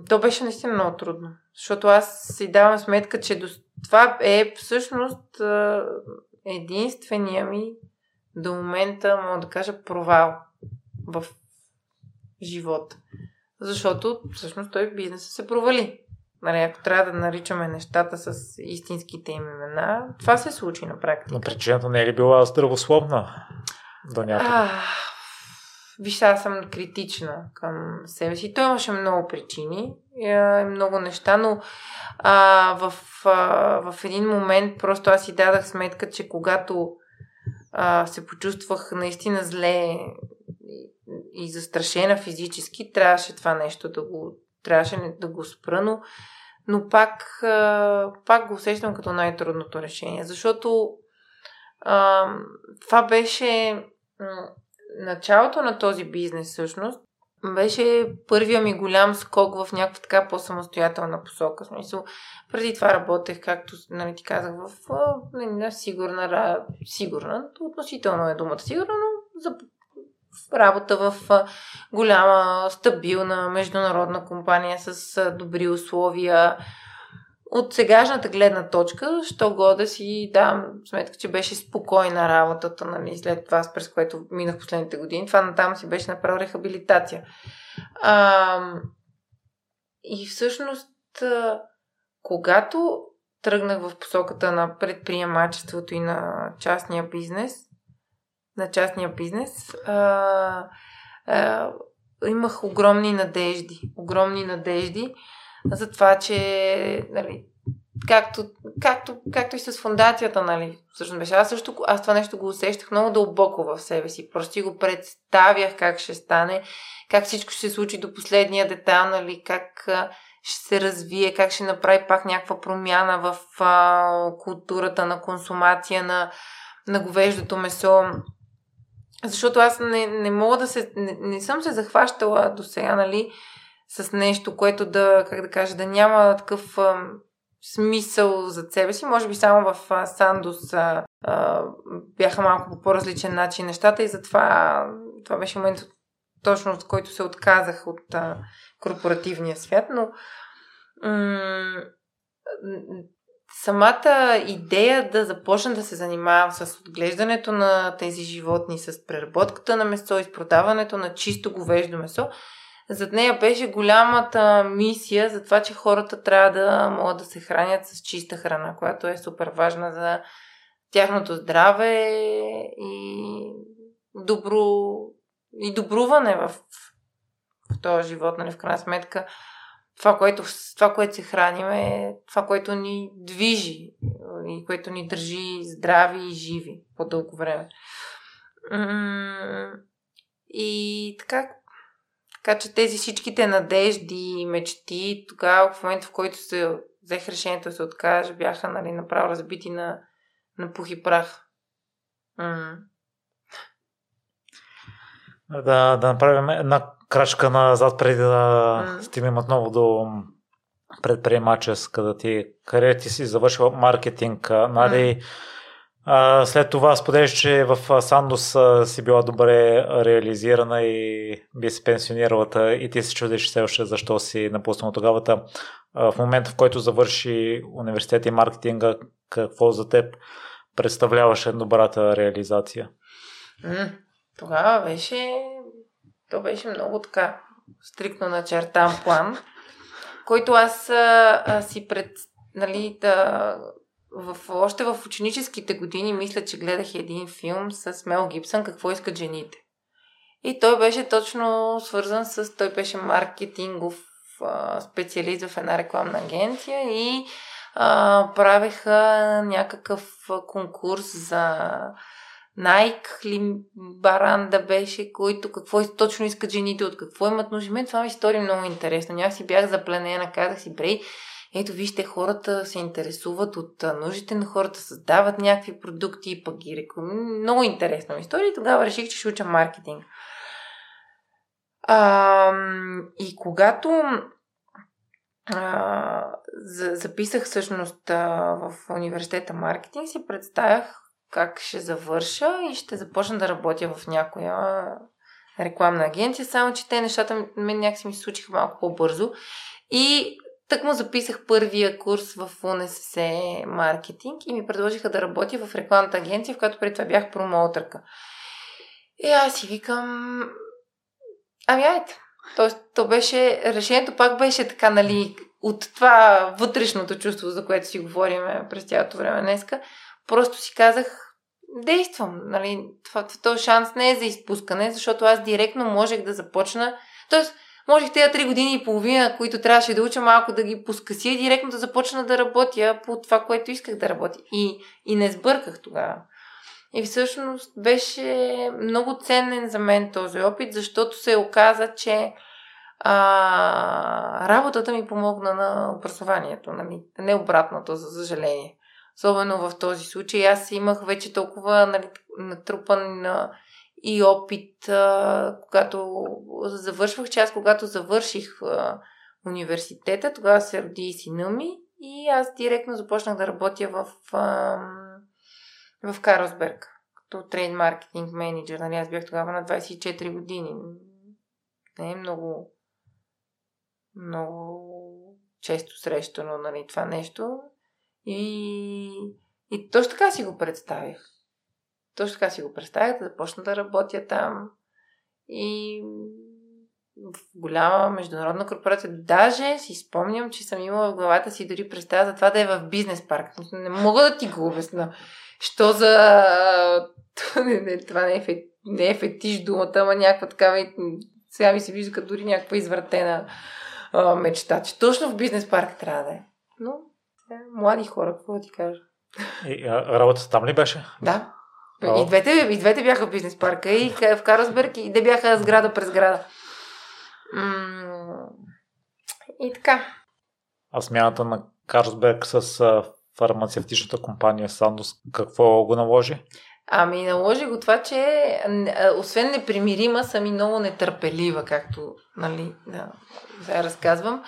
то беше наистина много трудно, защото аз си давам сметка, че до... това е всъщност единствения ми до момента, мога да кажа, провал в живота. Защото всъщност той бизнесът се провали. Нали, ако трябва да наричаме нещата с истинските им имена, това се случи на практика. Но причината не е ли била здравословна до някъде? Виж, аз съм критична към себе си. Той имаше много причини, и много неща, но а, в, а, в един момент просто аз си дадах сметка, че когато а, се почувствах наистина зле и застрашена физически, трябваше това нещо да го, трябваше да го спра, но, но пак, пак го усещам като най-трудното решение, защото а, това беше началото на този бизнес всъщност беше първия ми голям скок в някаква така по-самостоятелна посока. Смисъл, преди това работех, както нали, ти казах, в не, сигурна, сигурна, относително е думата сигурна, но за работа в голяма, стабилна международна компания с добри условия, от сегашната гледна точка, що го да си дам сметка, че беше спокойна работата, нали, след това, през което минах последните години. Това натам си беше направил рехабилитация. А, и всъщност, когато тръгнах в посоката на предприемачеството и на частния бизнес, на частния бизнес, а, а, имах огромни надежди. Огромни надежди за това, че нали, както, както, както и с фундацията, нали, всъщност беше. Аз също, аз това нещо го усещах много дълбоко в себе си. Просто го представях как ще стане, как всичко ще се случи до последния детайл, нали, как ще се развие, как ще направи пак някаква промяна в а, културата на консумация на, на говеждото месо. Защото аз не, не мога да се. Не, не съм се захващала до сега, нали, с нещо, което да, как да кажа, да няма такъв а, смисъл за себе си. Може би само в а, Сандос а, а, бяха малко по по-различен начин нещата и затова това беше момент точно в който се отказах от а, корпоративния свят, но м- самата идея да започна да се занимавам с отглеждането на тези животни, с преработката на месо и с продаването на чисто говеждо месо, зад нея беше голямата мисия за това, че хората трябва да могат да се хранят с чиста храна, която е супер важна за тяхното здраве и добро и добруване в, в този живот, нали, в крайна сметка. Това което, това, което се храним е това, което ни движи и което ни държи здрави и живи по-дълго време. И така, така че тези всичките надежди и мечти, тогава в момента, в който се взех решението да се откаже, бяха нали, направо разбити на, на пух и прах. М- да, да направим една крачка назад преди да mm. стигнем отново до предприемаческа да ти, къде ти си завършила маркетинг, нали, mm. А, след това споделяш, че в Сандос си била добре реализирана и би се пенсионирала и ти се чудиш все още защо си напуснал тогава. В момента, в който завърши университет и маркетинга, какво за теб представляваше добрата реализация? Тогава беше, то беше много така стрикно начертан план, който аз а, си пред, нали, да, в, още в ученическите години мисля, че гледах един филм с Мел Гибсън «Какво искат жените». И той беше точно свързан с... Той беше маркетингов а, специалист в една рекламна агенция и а, правеха някакъв конкурс за Найк ли Баранда беше, който какво точно искат жените, от какво имат нужди. Мен това ми стори много интересно. Някак си бях запленена, казах си, брей, ето вижте, хората се интересуват от нуждите на хората, създават някакви продукти, пък ги рекламират. Много интересна история и тогава реших, че ще уча маркетинг. А, и когато а, за, записах всъщност а, в университета маркетинг, си представях как ще завърша и ще започна да работя в някоя рекламна агенция, само че те нещата мен някакси ми случиха малко по-бързо. И так му записах първия курс в УНСС маркетинг и ми предложиха да работя в рекламната агенция, в която преди това бях промоутърка. И аз си викам, ами айде. Тоест, то беше, решението пак беше така, нали, от това вътрешното чувство, за което си говорим през цялото време днеска, просто си казах, действам, нали, това, този шанс не е за изпускане, защото аз директно можех да започна, Тоест, можех тези три години и половина, които трябваше да уча малко да ги поскъся директно да започна да работя по това, което исках да работя. И, и не сбърках тогава. И всъщност беше много ценен за мен този опит, защото се оказа, че а, работата ми помогна на образованието, нали? не обратното, за съжаление. Особено в този случай. Аз имах вече толкова нали, натрупан и опит, а, когато завършвах, аз когато завърших а, университета, тогава се роди и сина ми и аз директно започнах да работя в, а, в Карлсберг като трейд маркетинг менеджер. Нали, аз бях тогава на 24 години. Не е много много често срещано нали, това нещо. И, и точно така си го представих. Точно така си го представях, да започна да работя там. И в голяма международна корпорация. Даже си спомням, че съм имала в главата си дори представя за това да е в бизнес парк. Не мога да ти го обясна. Що за... това не е, фет... не е фетиш думата, ама някаква такава... Сега ми се вижда като дори някаква извратена а, мечта, че точно в бизнес парк трябва да е. Но, е, млади хора, какво да ти кажа. И а, работата там ли беше? Да. И двете, и двете бяха в бизнес парка, и в Карлсберг, и те бяха сграда през сграда. и така. А смяната на Карлсберг с фармацевтичната компания Сандос, какво го наложи? Ами наложи го това, че освен непримирима, съм и много нетърпелива, както нали, да, да разказвам.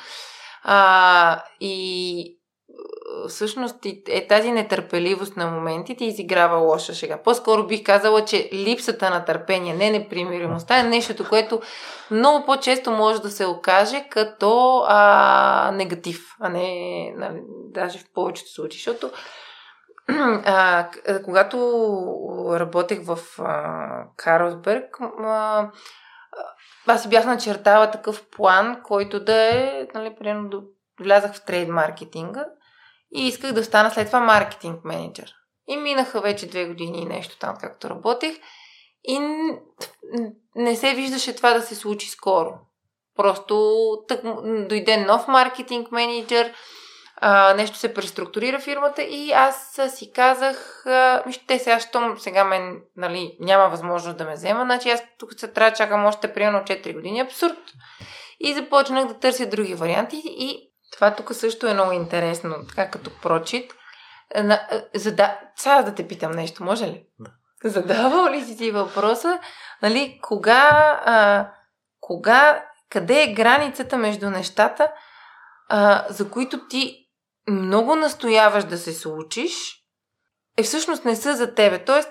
А, и всъщност е тази нетърпеливост на моментите изиграва лоша шега. По-скоро бих казала, че липсата на търпение, не непримиримостта е нещото, което много по-често може да се окаже като а, негатив, а не нали, даже в повечето случаи. Защото а, когато работех в а, Карлсберг, а, аз си бях начертала такъв план, който да е, нали, примерно, влязах в трейд маркетинга и исках да стана след това маркетинг менеджер. И минаха вече две години и нещо там, както работех. И не се виждаше това да се случи скоро. Просто так, дойде нов маркетинг менеджер, а, нещо се преструктурира фирмата и аз си казах, а, те сега, щом сега мен нали, няма възможност да ме взема, значи аз тук се трябва да чакам още примерно 4 години. Абсурд. И започнах да търся други варианти и това тук също е много интересно, така като прочит. На, зада... Сега да те питам нещо, може ли? Да. Задавал ли си ти въпроса, нали, кога, а, кога, къде е границата между нещата, а, за които ти много настояваш да се случиш е всъщност не са за тебе. Тоест,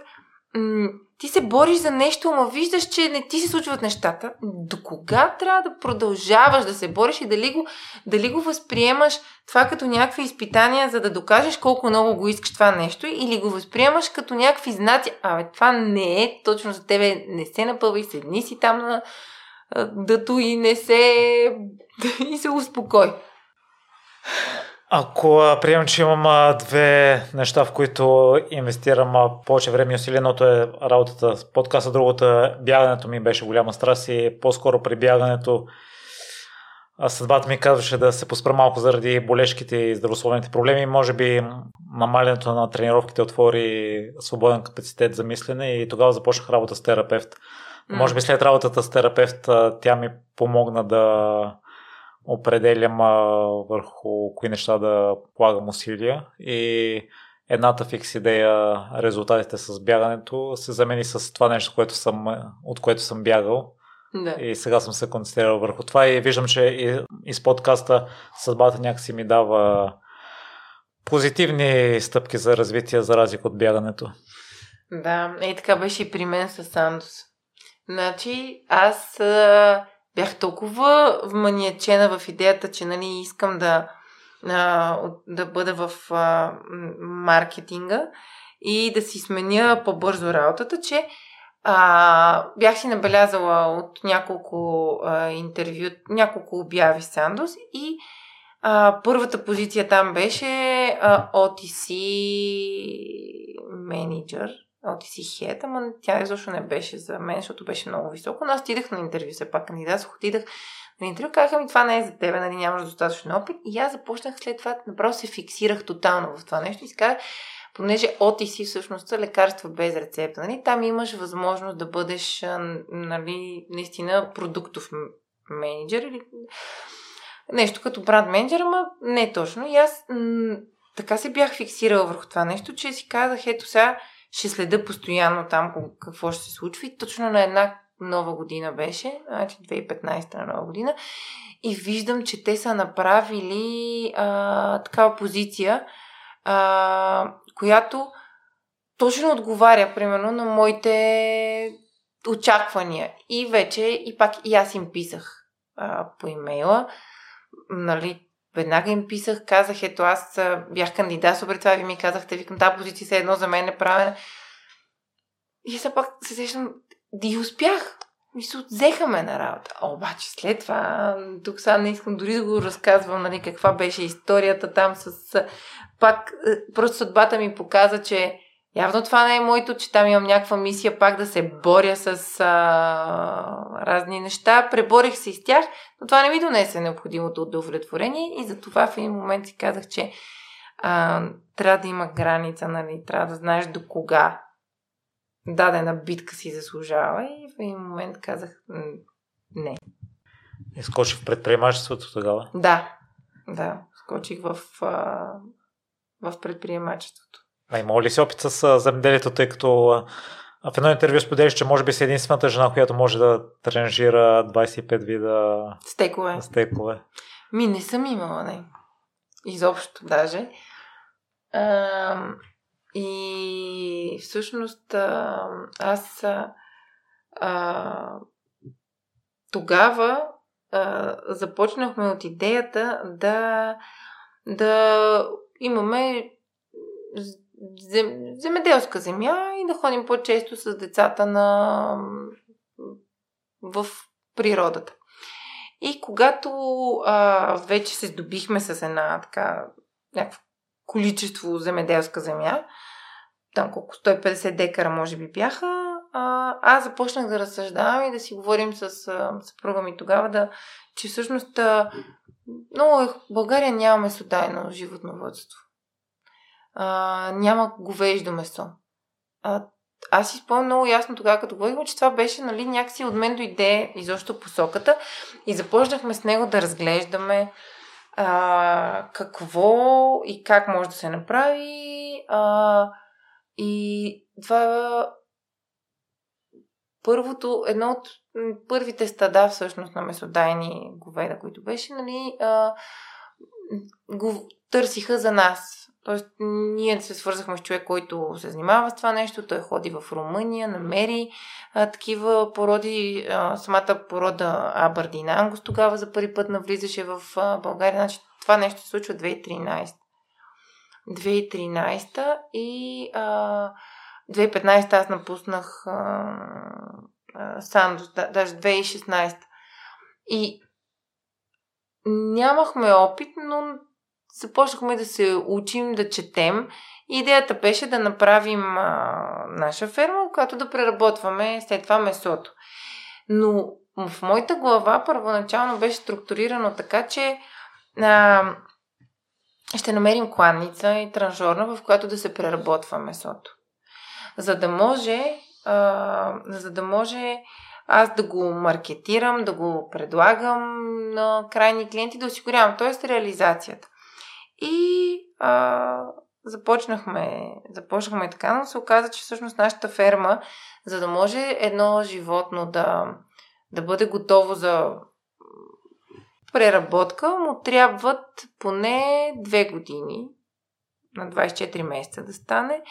м- ти се бориш за нещо, ама виждаш, че не ти се случват нещата. До кога трябва да продължаваш да се бориш и дали го, дали го възприемаш това като някакви изпитания, за да докажеш колко много го искаш това нещо, или го възприемаш като някакви знаци, абе, това не е точно за тебе, не се напъвай, седни си там на дъто и не се... и се успокой. Ако приемам, че имам две неща, в които инвестирам повече време и усилия, едното е работата с подкаста, другото е бягането ми беше голяма страст и по-скоро при бягането съдбата ми казваше да се поспра малко заради болешките и здравословните проблеми. Може би намалянето на тренировките отвори свободен капацитет за мислене и тогава започнах работа с терапевт. Mm. Може би след работата с терапевт тя ми помогна да определям а, върху кои неща да полагам усилия и едната фикс идея, резултатите с бягането се замени с това нещо, което съм, от което съм бягал. Да. И сега съм се концентрирал върху това и виждам, че и, и с подкаста съдбата някакси ми дава позитивни стъпки за развитие, за разлика от бягането. Да, и така беше и при мен с Сандос. Значи, аз а, бях толкова вманиечена в идеята, че нали, искам да, да бъда в маркетинга и да си сменя по-бързо работата, че а, бях си набелязала от няколко а, интервю, няколко обяви Сандос и а, първата позиция там беше а, OTC менеджер OTC Head, ама тя изобщо не беше за мен, защото беше много високо. Но аз отидах на интервю, все пак кандидатствах, отидах на интервю, казаха ми това не е за теб, нали нямаш достатъчно опит. И аз започнах след това, направо се фиксирах тотално в това нещо и си казах, понеже OTC всъщност са лекарства без рецепта, нали, там имаш възможност да бъдеш нали, наистина продуктов менеджер или нещо като бранд менеджер, ама не точно. И аз м- така се бях фиксирала върху това нещо, че си казах, ето сега ще следа постоянно там какво ще се случва и точно на една нова година беше, значи 2015 на нова година, и виждам, че те са направили а, такава позиция, а, която точно отговаря, примерно, на моите очаквания. И вече, и пак и аз им писах а, по имейла, нали, веднага им писах, казах, ето аз бях кандидат, при това ви ми казахте, викам, тази позиция се едно за мен е правена. И все пак се сещам, и успях. Мисля, взеха ме на работа. Обаче след това, тук сега не искам дори да го разказвам, нали, каква беше историята там с... Пак, просто съдбата ми показа, че явно това не е моето, че там имам някаква мисия пак да се боря с а, разни неща. Преборих се с тях, но това не ми донесе необходимото удовлетворение и затова в един момент си казах, че а, трябва да има граница, нали, трябва да знаеш до кога дадена битка си заслужава и в един момент казах не. Изкочих в предприемачеството тогава? Да, да, скочих в, в предприемачеството. А има ли си опит с земеделието, тъй като в едно интервю споделиш, че може би си единствената жена, която може да тренажира 25 вида стекове. стекове. Ми не съм имала, не. Изобщо даже. А, и всъщност а, аз а, тогава а, започнахме от идеята да, да имаме зем, земеделска земя и да ходим по-често с децата на, в природата. И когато а, вече се здобихме с една така някакво количество земеделска земя, там колко 150 декара може би бяха, а, аз започнах да разсъждавам и да си говорим с съпруга ми тогава, да, че всъщност а, много е, в България нямаме судайно животновътство. А, няма говеждо месо. А, аз си спомням много ясно тогава, като говорихме, че това беше нали, някакси от мен дойде изобщо посоката и започнахме с него да разглеждаме а, какво и как може да се направи. А, и това първото, едно от първите стада всъщност на месодайни говеда, които беше, нали, а, го търсиха за нас. Тоест, ние се свързахме с човек, който се занимава с това нещо. Той ходи в Румъния, намери а, такива породи. А, самата порода Абърдин Ангус тогава за първи път навлизаше в а, България. Значи, това нещо се случва 2013. 2013 и а, 2015 аз напуснах а, а, Сандос, да, даже 2016. И нямахме опит, но започнахме да се учим да четем. Идеята беше да направим а, наша ферма, която да преработваме след това месото. Но в моята глава първоначално беше структурирано така, че а, ще намерим кланница и транжорна, в която да се преработва месото. За да може, а, за да може аз да го маркетирам, да го предлагам на крайни клиенти, да осигурявам, т.е. реализацията. И а, започнахме, започнахме така, но се оказа, че всъщност нашата ферма, за да може едно животно да, да бъде готово за преработка, му трябват поне две години, на 24 месеца да стане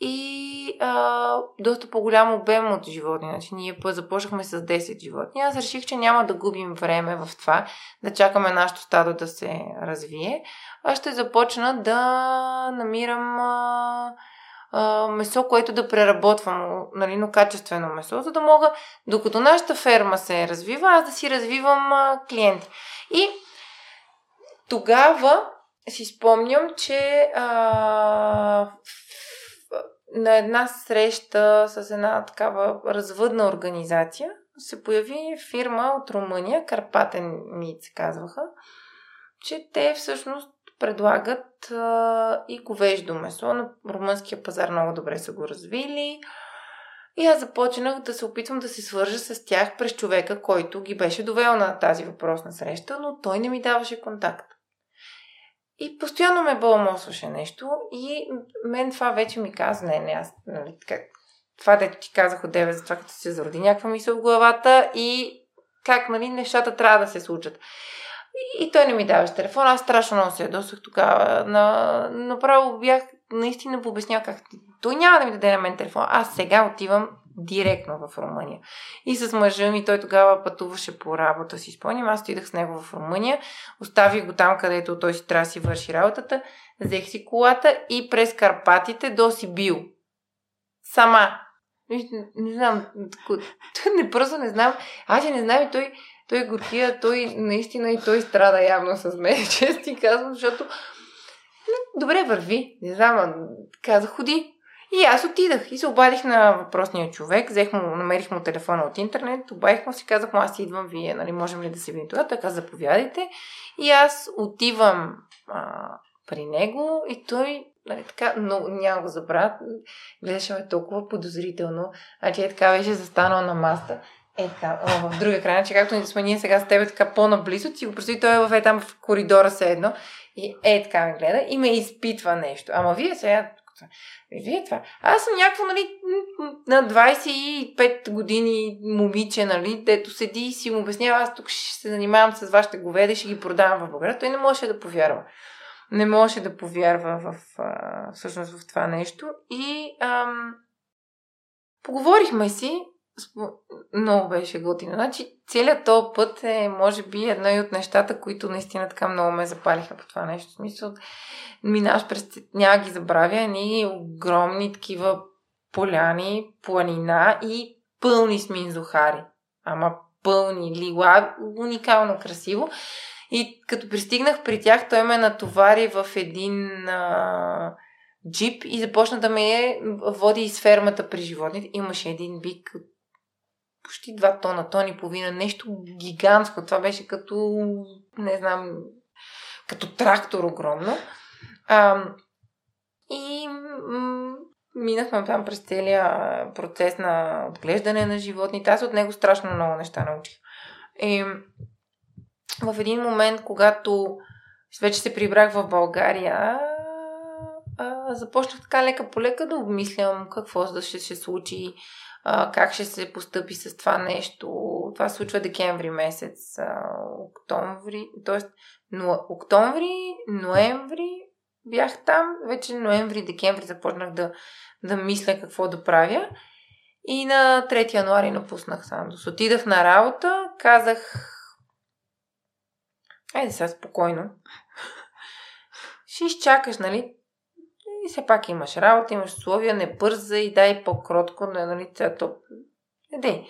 и а, доста по-голям обем от животни. Значи ние започнахме с 10 животни. Аз реших, че няма да губим време в това, да чакаме нашето стадо да се развие. Аз ще започна да намирам а, а, месо, което да преработвам, нали, но качествено месо, за да мога, докато нашата ферма се развива, аз да си развивам а, клиенти. И тогава си спомням, че а, на една среща с една такава развъдна организация се появи фирма от Румъния, Карпатен Мит се казваха, че те всъщност предлагат а, и говеждо месо. На румънския пазар много добре са го развили. И аз започнах да се опитвам да се свържа с тях през човека, който ги беше довел на тази въпросна среща, но той не ми даваше контакт. И постоянно ме бълмосваше нещо и мен това вече ми каза, не, не, аз, нали, как, това да ти казах от 9 за това, като се зароди някаква мисъл в главата и как, нали, нещата трябва да се случат. И, и той не ми даваше телефон, аз страшно много се ядосах тогава. На, направо бях наистина пообяснял как той няма да ми даде на мен телефон. Аз сега отивам директно в Румъния. И с мъжа ми, той тогава пътуваше по работа, си спомням. Аз отидах с него в Румъния, оставих го там, където той си трябва да си върши работата, взех си колата и през Карпатите до Сибил. Сама. Не, не знам, не просто не знам. Аз не знам и той, той горкия, той наистина и той страда явно с мен, често ти казвам, защото добре върви. Не знам, казах, ходи, и аз отидах и се обадих на въпросния човек, взех му, намерих му телефона от интернет, обадих му си, казах му, аз идвам, вие, нали, можем ли да се видим това? Той каза, заповядайте. И аз отивам а, при него и той, нали, така, но няма го забравя, гледаше ме толкова подозрително, а че е така беше застанал на маста. Е така, о, в друга крайна, че както сме ние сега с тебе така по-наблизо, ти го представи, той е в, е, там в коридора се едно и е така ме гледа и ме изпитва нещо. Ама вие сега и вие това. Аз съм някакво, нали, на 25 години момиче, нали, дето седи и си му обяснява, аз тук ще се занимавам с вашите говеди, ще ги продавам в България. Той не можеше да повярва. Не можеше да повярва в, а, всъщност в това нещо. И ам, поговорихме си, много беше готино. Значи, целият този път е, може би, едно и от нещата, които наистина така много ме запалиха по това нещо. В смисъл, минаш през, няма ги забравя, ни огромни такива поляни, планина и пълни с минзухари. Ама пълни, лила, уникално красиво. И като пристигнах при тях, той ме натовари в един а, джип и започна да ме води из фермата при животните. Имаше един бик почти 2 тона, тон и половина, нещо гигантско. Това беше като, не знам, като трактор огромно. А, и м- минахме там през целия процес на отглеждане на животните. Аз от него страшно много неща научих. И в един момент, когато вече се прибрах в България, а, започнах така лека по лека да обмислям какво ще се случи, как ще се постъпи с това нещо. Това се случва декември месец, а, октомври, т.е. Но, октомври, ноември, бях там, вече ноември, декември започнах да, да мисля какво да правя. И на 3 януари напуснах Сандос. Отидах на работа, казах Айде сега спокойно. Ще изчакаш, нали? Все пак имаш работа, имаш условия, не бърза и дай по-кротко, нали? То... Не дей.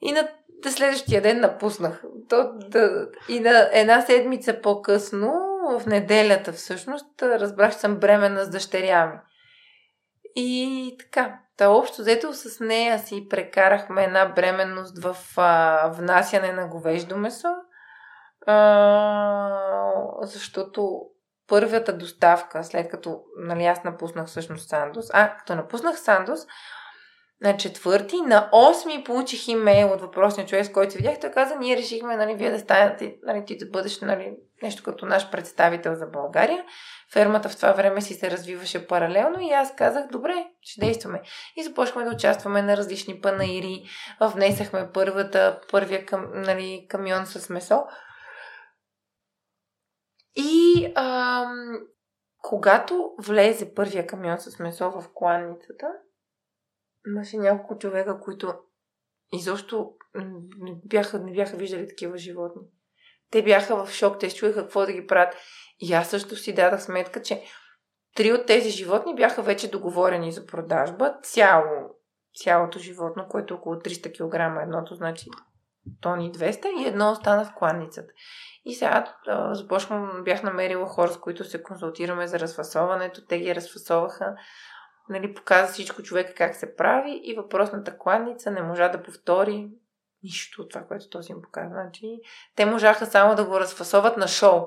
И на да следващия ден напуснах. То, да, и на една седмица по-късно, в неделята всъщност, разбрах, че съм бременна с дъщеря ми. И така, та общо взето с нея си прекарахме една бременност в а, внасяне на говеждо месо, а, защото първата доставка, след като нали, аз напуснах всъщност Сандос, а, като напуснах Сандос, на четвърти, на осми получих имейл от въпросния човек, с който видях. Той каза, ние решихме, нали, вие да станете, нали, ти да бъдеш, нали, нещо като наш представител за България. Фермата в това време си се развиваше паралелно и аз казах, добре, ще действаме. И започнахме да участваме на различни панаири. Внесахме първата, първия кам, нали, камион с месо. И когато влезе първия камион с месо в кланницата, имаше няколко човека, които изобщо не бяха, не бяха виждали такива животни. Те бяха в шок, те чуеха какво да ги правят. И аз също си дадах сметка, че три от тези животни бяха вече договорени за продажба. Цяло, цялото животно, което е около 300 кг, едното значи тони 200 и едно остана в кланницата. И сега започвам, бях намерила хора, с които се консултираме за разфасоването. Те ги разфасоваха нали, показа всичко човека как се прави и въпросната кланница не можа да повтори нищо от това, което този им показа. Значи, те можаха само да го разфасоват на шоу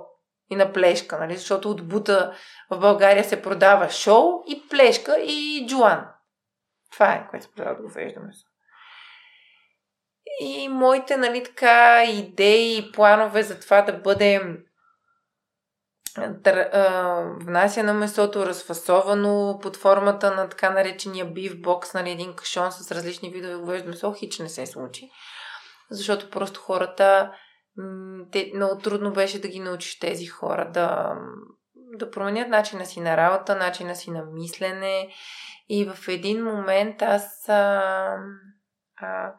и на плешка, нали? защото от бута в България се продава шоу и плешка и джуан. Това е, което се продава да го веждаме. И моите, нали, така, идеи и планове за това да бъде внася на месото, разфасовано под формата на така наречения биф бокс, нали, един кашон с различни видове говеждо месо, хич не се случи. Защото просто хората, те, много трудно беше да ги научиш тези хора да, да променят начина си на работа, начина си на мислене. И в един момент аз а, а,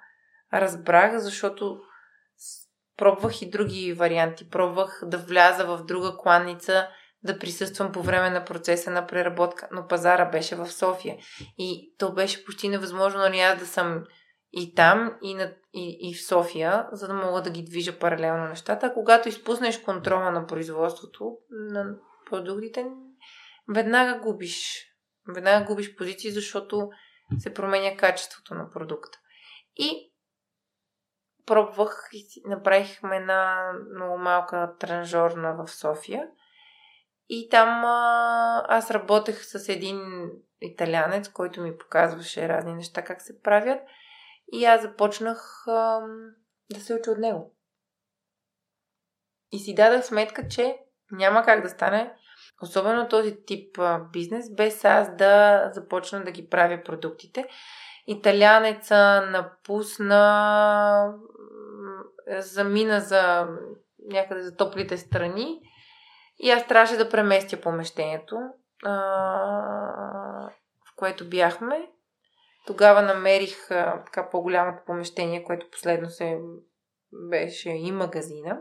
разбрах, защото Пробвах и други варианти. Пробвах да вляза в друга кланница, да присъствам по време на процеса на преработка, но пазара беше в София. И то беше почти невъзможно нали, аз да съм и там, и, на, и, и в София, за да мога да ги движа паралелно нещата. А когато изпуснеш контрола на производството на продуктите, веднага губиш. Веднага губиш позиции, защото се променя качеството на продукта. И пробвах и направихме една много малка транжорна в София. И там а, аз работех с един италянец, който ми показваше разни неща как се правят. И аз започнах а, да се уча от него. И си дадах сметка, че няма как да стане, особено този тип а, бизнес, без аз да започна да ги правя продуктите. Италянеца напусна замина за някъде за топлите страни и аз трябваше да преместя помещението, а, в което бяхме. Тогава намерих а, така по-голямото помещение, което последно се беше и магазина.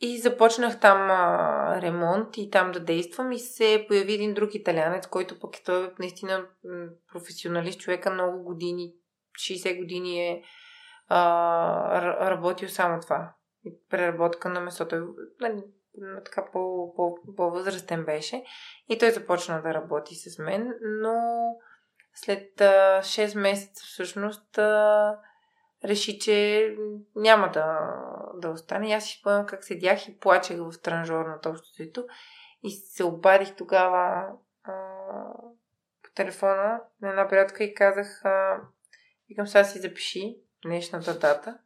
И започнах там а, ремонт и там да действам и се появи един друг италянец, който пък е той наистина професионалист, човека много години, 60 години е а, работил само това. И преработка на месото. Нали, така по, по, по-възрастен беше. И той започна да работи с мен, но след а, 6 месеца всъщност а, реши, че няма да, да остане. Аз си спомням как седях и плачех в транжорната обществото и се обадих тогава а, по телефона на една приятелка и казах а, викам сега си запиши днешната дата,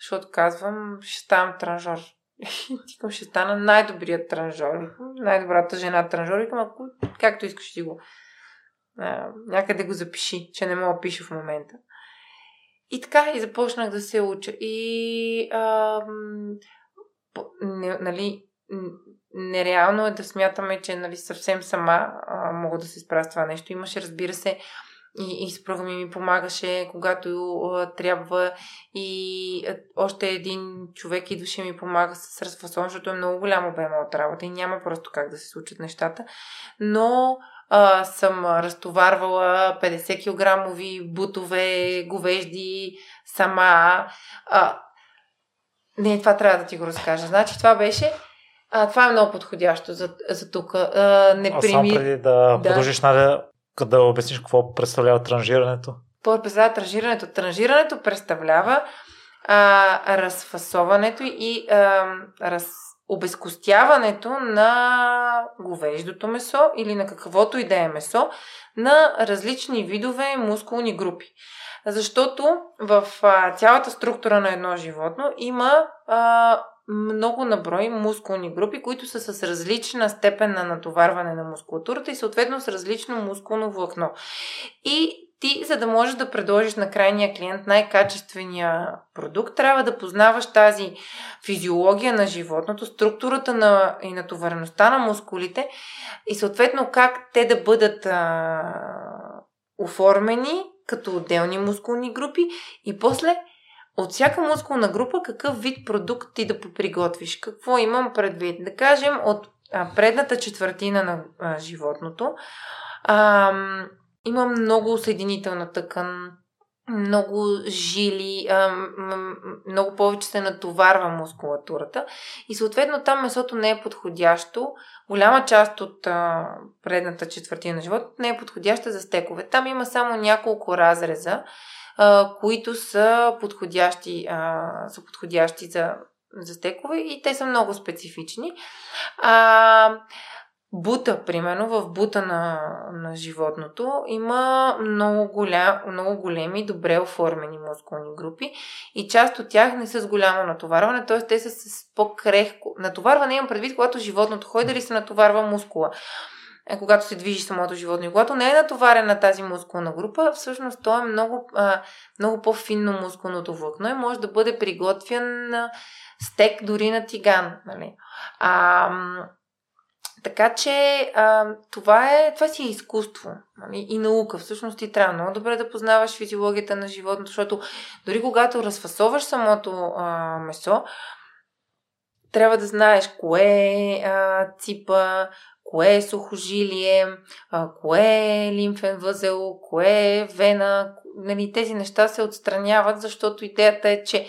защото казвам, ще ставам транжор. Тикам, ще стана най-добрият транжор. Най-добрата жена транжор. Викам, ако както искаш ти го. А, някъде го запиши, че не мога да пише в момента. И така, и започнах да се уча. И, а, не, нали, нереално е да смятаме, че нали, съвсем сама а, мога да се справя с това нещо. Имаше, разбира се, и, и съпруга ми ми помагаше, когато а, трябва и а, още един човек идваше ми помага с разфасон, защото е много голям обем от работа и няма просто как да се случат нещата. Но а, съм разтоварвала 50 кг бутове, говежди, сама. А, не, това трябва да ти го разкажа. Значи това беше а, това е много подходящо за, за тук. А, не а преди да, да. продължиш, Надя, да обясниш какво представлява транжирането? Какво представлява транжирането? Транжирането представлява а, разфасоването и а, раз, обезкостяването на говеждото месо или на каквото и да е месо на различни видове мускулни групи. Защото в а, цялата структура на едно животно има а, много наброй мускулни групи, които са с различна степен на натоварване на мускулатурата и съответно с различно мускулно влакно. И ти, за да можеш да предложиш на крайния клиент най-качествения продукт, трябва да познаваш тази физиология на животното, структурата на, и натовареността на мускулите и съответно как те да бъдат а, оформени като отделни мускулни групи и после от всяка мускулна група какъв вид продукт ти да поприготвиш. Какво имам предвид? Да кажем, от а, предната четвъртина на а, животното а, има много съединителна тъкан, много жили, а, много повече се натоварва мускулатурата и съответно там месото не е подходящо. Голяма част от а, предната четвъртина на живота не е подходяща за стекове. Там има само няколко разреза, които са подходящи, а, са подходящи за, за стекове и те са много специфични. А, бута, примерно, в бута на, на животното има много, голям, много големи, добре оформени мускулни групи и част от тях не са с голямо натоварване, т.е. те са с по-крехко. Натоварване имам предвид, когато животното ходи, дали се натоварва мускула е, когато се движи самото животно. И когато не е натоварена тази мускулна група, всъщност то е много, а, много по-финно мускулното влакно и може да бъде приготвен на стек дори на тиган. Нали? А, така че а, това, е, това си е изкуство нали? и наука. Всъщност ти трябва много добре да познаваш физиологията на животното, защото дори когато разфасоваш самото а, месо, трябва да знаеш кое е а, ципа, кое е сухожилие, кое е лимфен възел, кое е вена. Нали, тези неща се отстраняват, защото идеята е, че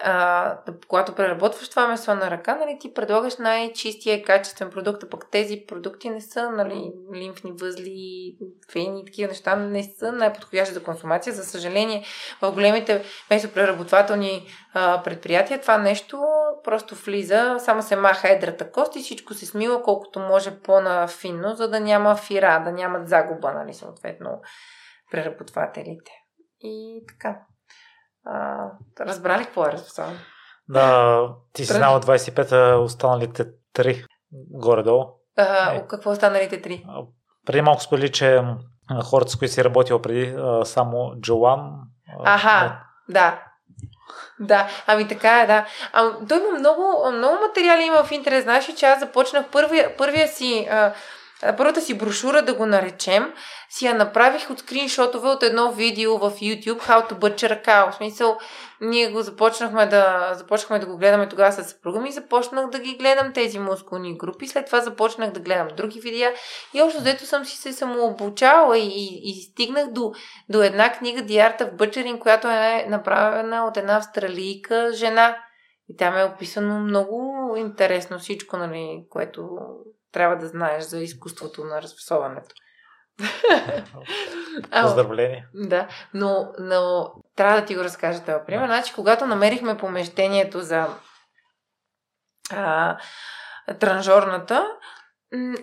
а, когато преработваш това месо на ръка, нали, ти предлагаш най-чистия качествен продукт, а пък тези продукти не са нали, лимфни възли, фени и такива неща не са най-подходящи за консумация. За съжаление, в големите месопреработвателни а, предприятия това нещо просто влиза, само се маха едрата кост и всичко се смива колкото може по-нафинно, за да няма фира, да нямат загуба, нали, съответно, преработвателите. И така. А, разбрали какво е разфасован? Да, ти си знала 25-та, останалите 3 горе-долу. А, е. Какво останалите 3? Преди малко сподели, че хората, с които си работила преди, само Джоан. Аха, да. Да, ами така е, да. А, той има много, много материали има в интерес. Знаеш, че аз започнах първия, първия си а, първата си брошура, да го наречем, си я направих от скриншотове от едно видео в YouTube How to Butcher Cow. В смисъл, ние го започнахме да, започнахме да го гледаме тогава с съпруга ми започнах да ги гледам тези мускулни групи. След това започнах да гледам други видеа и още взето съм си се самообучавала и, и, и стигнах до, до една книга The Art of Butchering, която е направена от една австралийка жена. И там е описано много интересно всичко, нали, което трябва да знаеш за изкуството на разфасоването. Поздравление. Да, но, но трябва да ти го разкажа този пример. Значи, когато намерихме помещението за а, транжорната,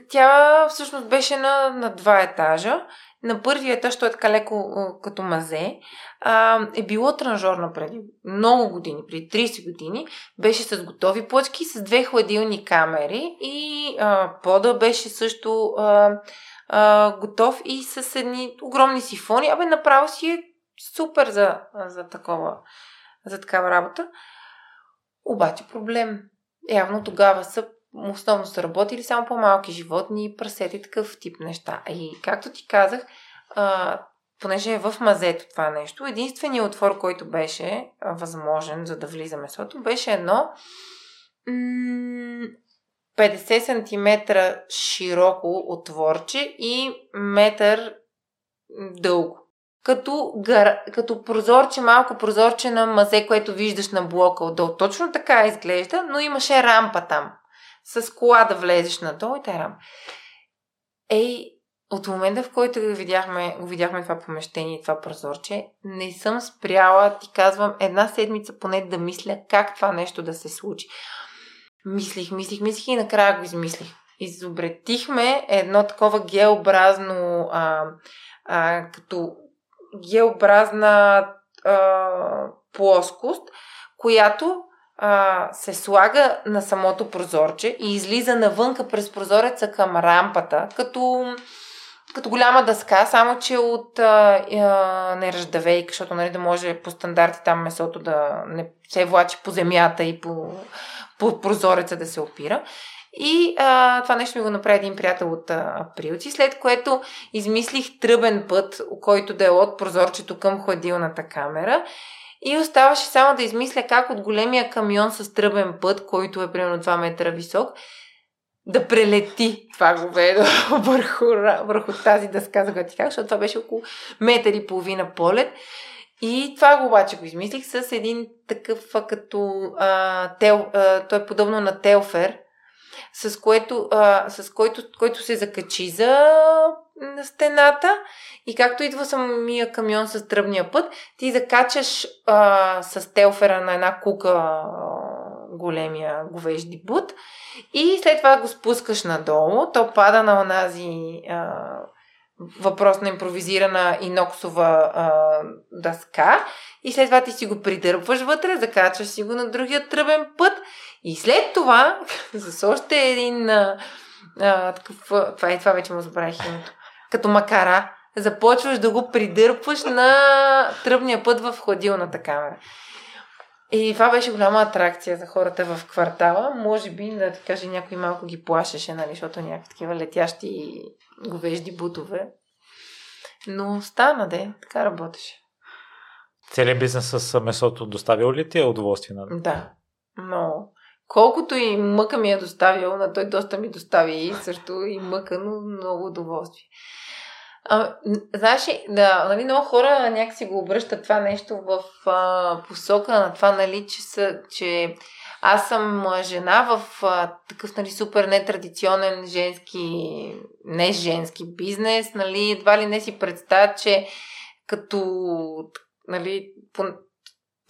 тя всъщност беше на, на два етажа. На първия етаж, той е така леко като мазе, а, е било транжорна преди много години, преди 30 години. Беше с готови плъчки, с две хладилни камери и а, пода беше също а, а, готов и с едни огромни сифони. Абе, направо си е супер за, за, такова, за такава работа. Обаче проблем. Явно тогава са основно са работили само по-малки животни, прасети такъв тип неща. И както ти казах, а, понеже е в мазето това нещо, единственият отвор, който беше възможен за да влиза месото, беше едно м- 50 см широко отворче и метър дълго. Като, гар... като прозорче, малко прозорче на мазе, което виждаш на блока отдолу. Точно така изглежда, но имаше рампа там. С кола да влезеш надолу и тая рампа. Ей, от момента, в който го видяхме, го видяхме това помещение и това прозорче, не съм спряла, ти казвам, една седмица поне да мисля как това нещо да се случи. Мислих, мислих, мислих и накрая го измислих. Изобретихме едно такова геобразно, а, а, като геобразна а, плоскост, която а, се слага на самото прозорче и излиза навънка през прозореца към рампата, като, като голяма дъска, само че от а, неръждавейка, защото нали, да може по стандарти там месото да не се влачи по земята и по, по прозореца да се опира. И а, това нещо ми го направи един приятел от априлци, след което измислих тръбен път, който да е от прозорчето към хладилната камера. И оставаше само да измисля как от големия камион с тръбен път, който е примерно 2 метра висок, да прелети това говедо върху, върху тази дъска, за ти казах, защото това беше около метър и половина полет. И това го обаче го измислих с един такъв като а, тел, а, той е подобно на телфер, с, което, а, с който, който се закачи за стената. И както идва самия камион с тръбния път, ти закачаш а, с телфера на една кука а, големия говежди бут. И след това го спускаш надолу, то пада на онази а, въпрос на импровизирана иноксова а, дъска. И след това ти си го придърпваш вътре, закачаш си го на другия тръбен път и след това, с още един а, а, такъв, това, и това вече му забравих името, като макара, започваш да го придърпваш на тръбния път в хладилната камера. И това беше голяма атракция за хората в квартала. Може би, да ти кажа, някой малко ги плашеше, нали, защото някакви такива летящи говежди бутове. Но стана, де, така работеше. Целият бизнес с месото доставил ли ти е удоволствие? На... Да, но колкото и мъка ми е доставил, на той доста ми достави и също и мъка, но много удоволствие. А, знаеш, да, нали, много хора някакси го обръщат това нещо в а, посока на това, нали, че, са, че аз съм жена в а, такъв нали, супер нетрадиционен женски, не женски бизнес, нали, едва ли не си представя, че като нали,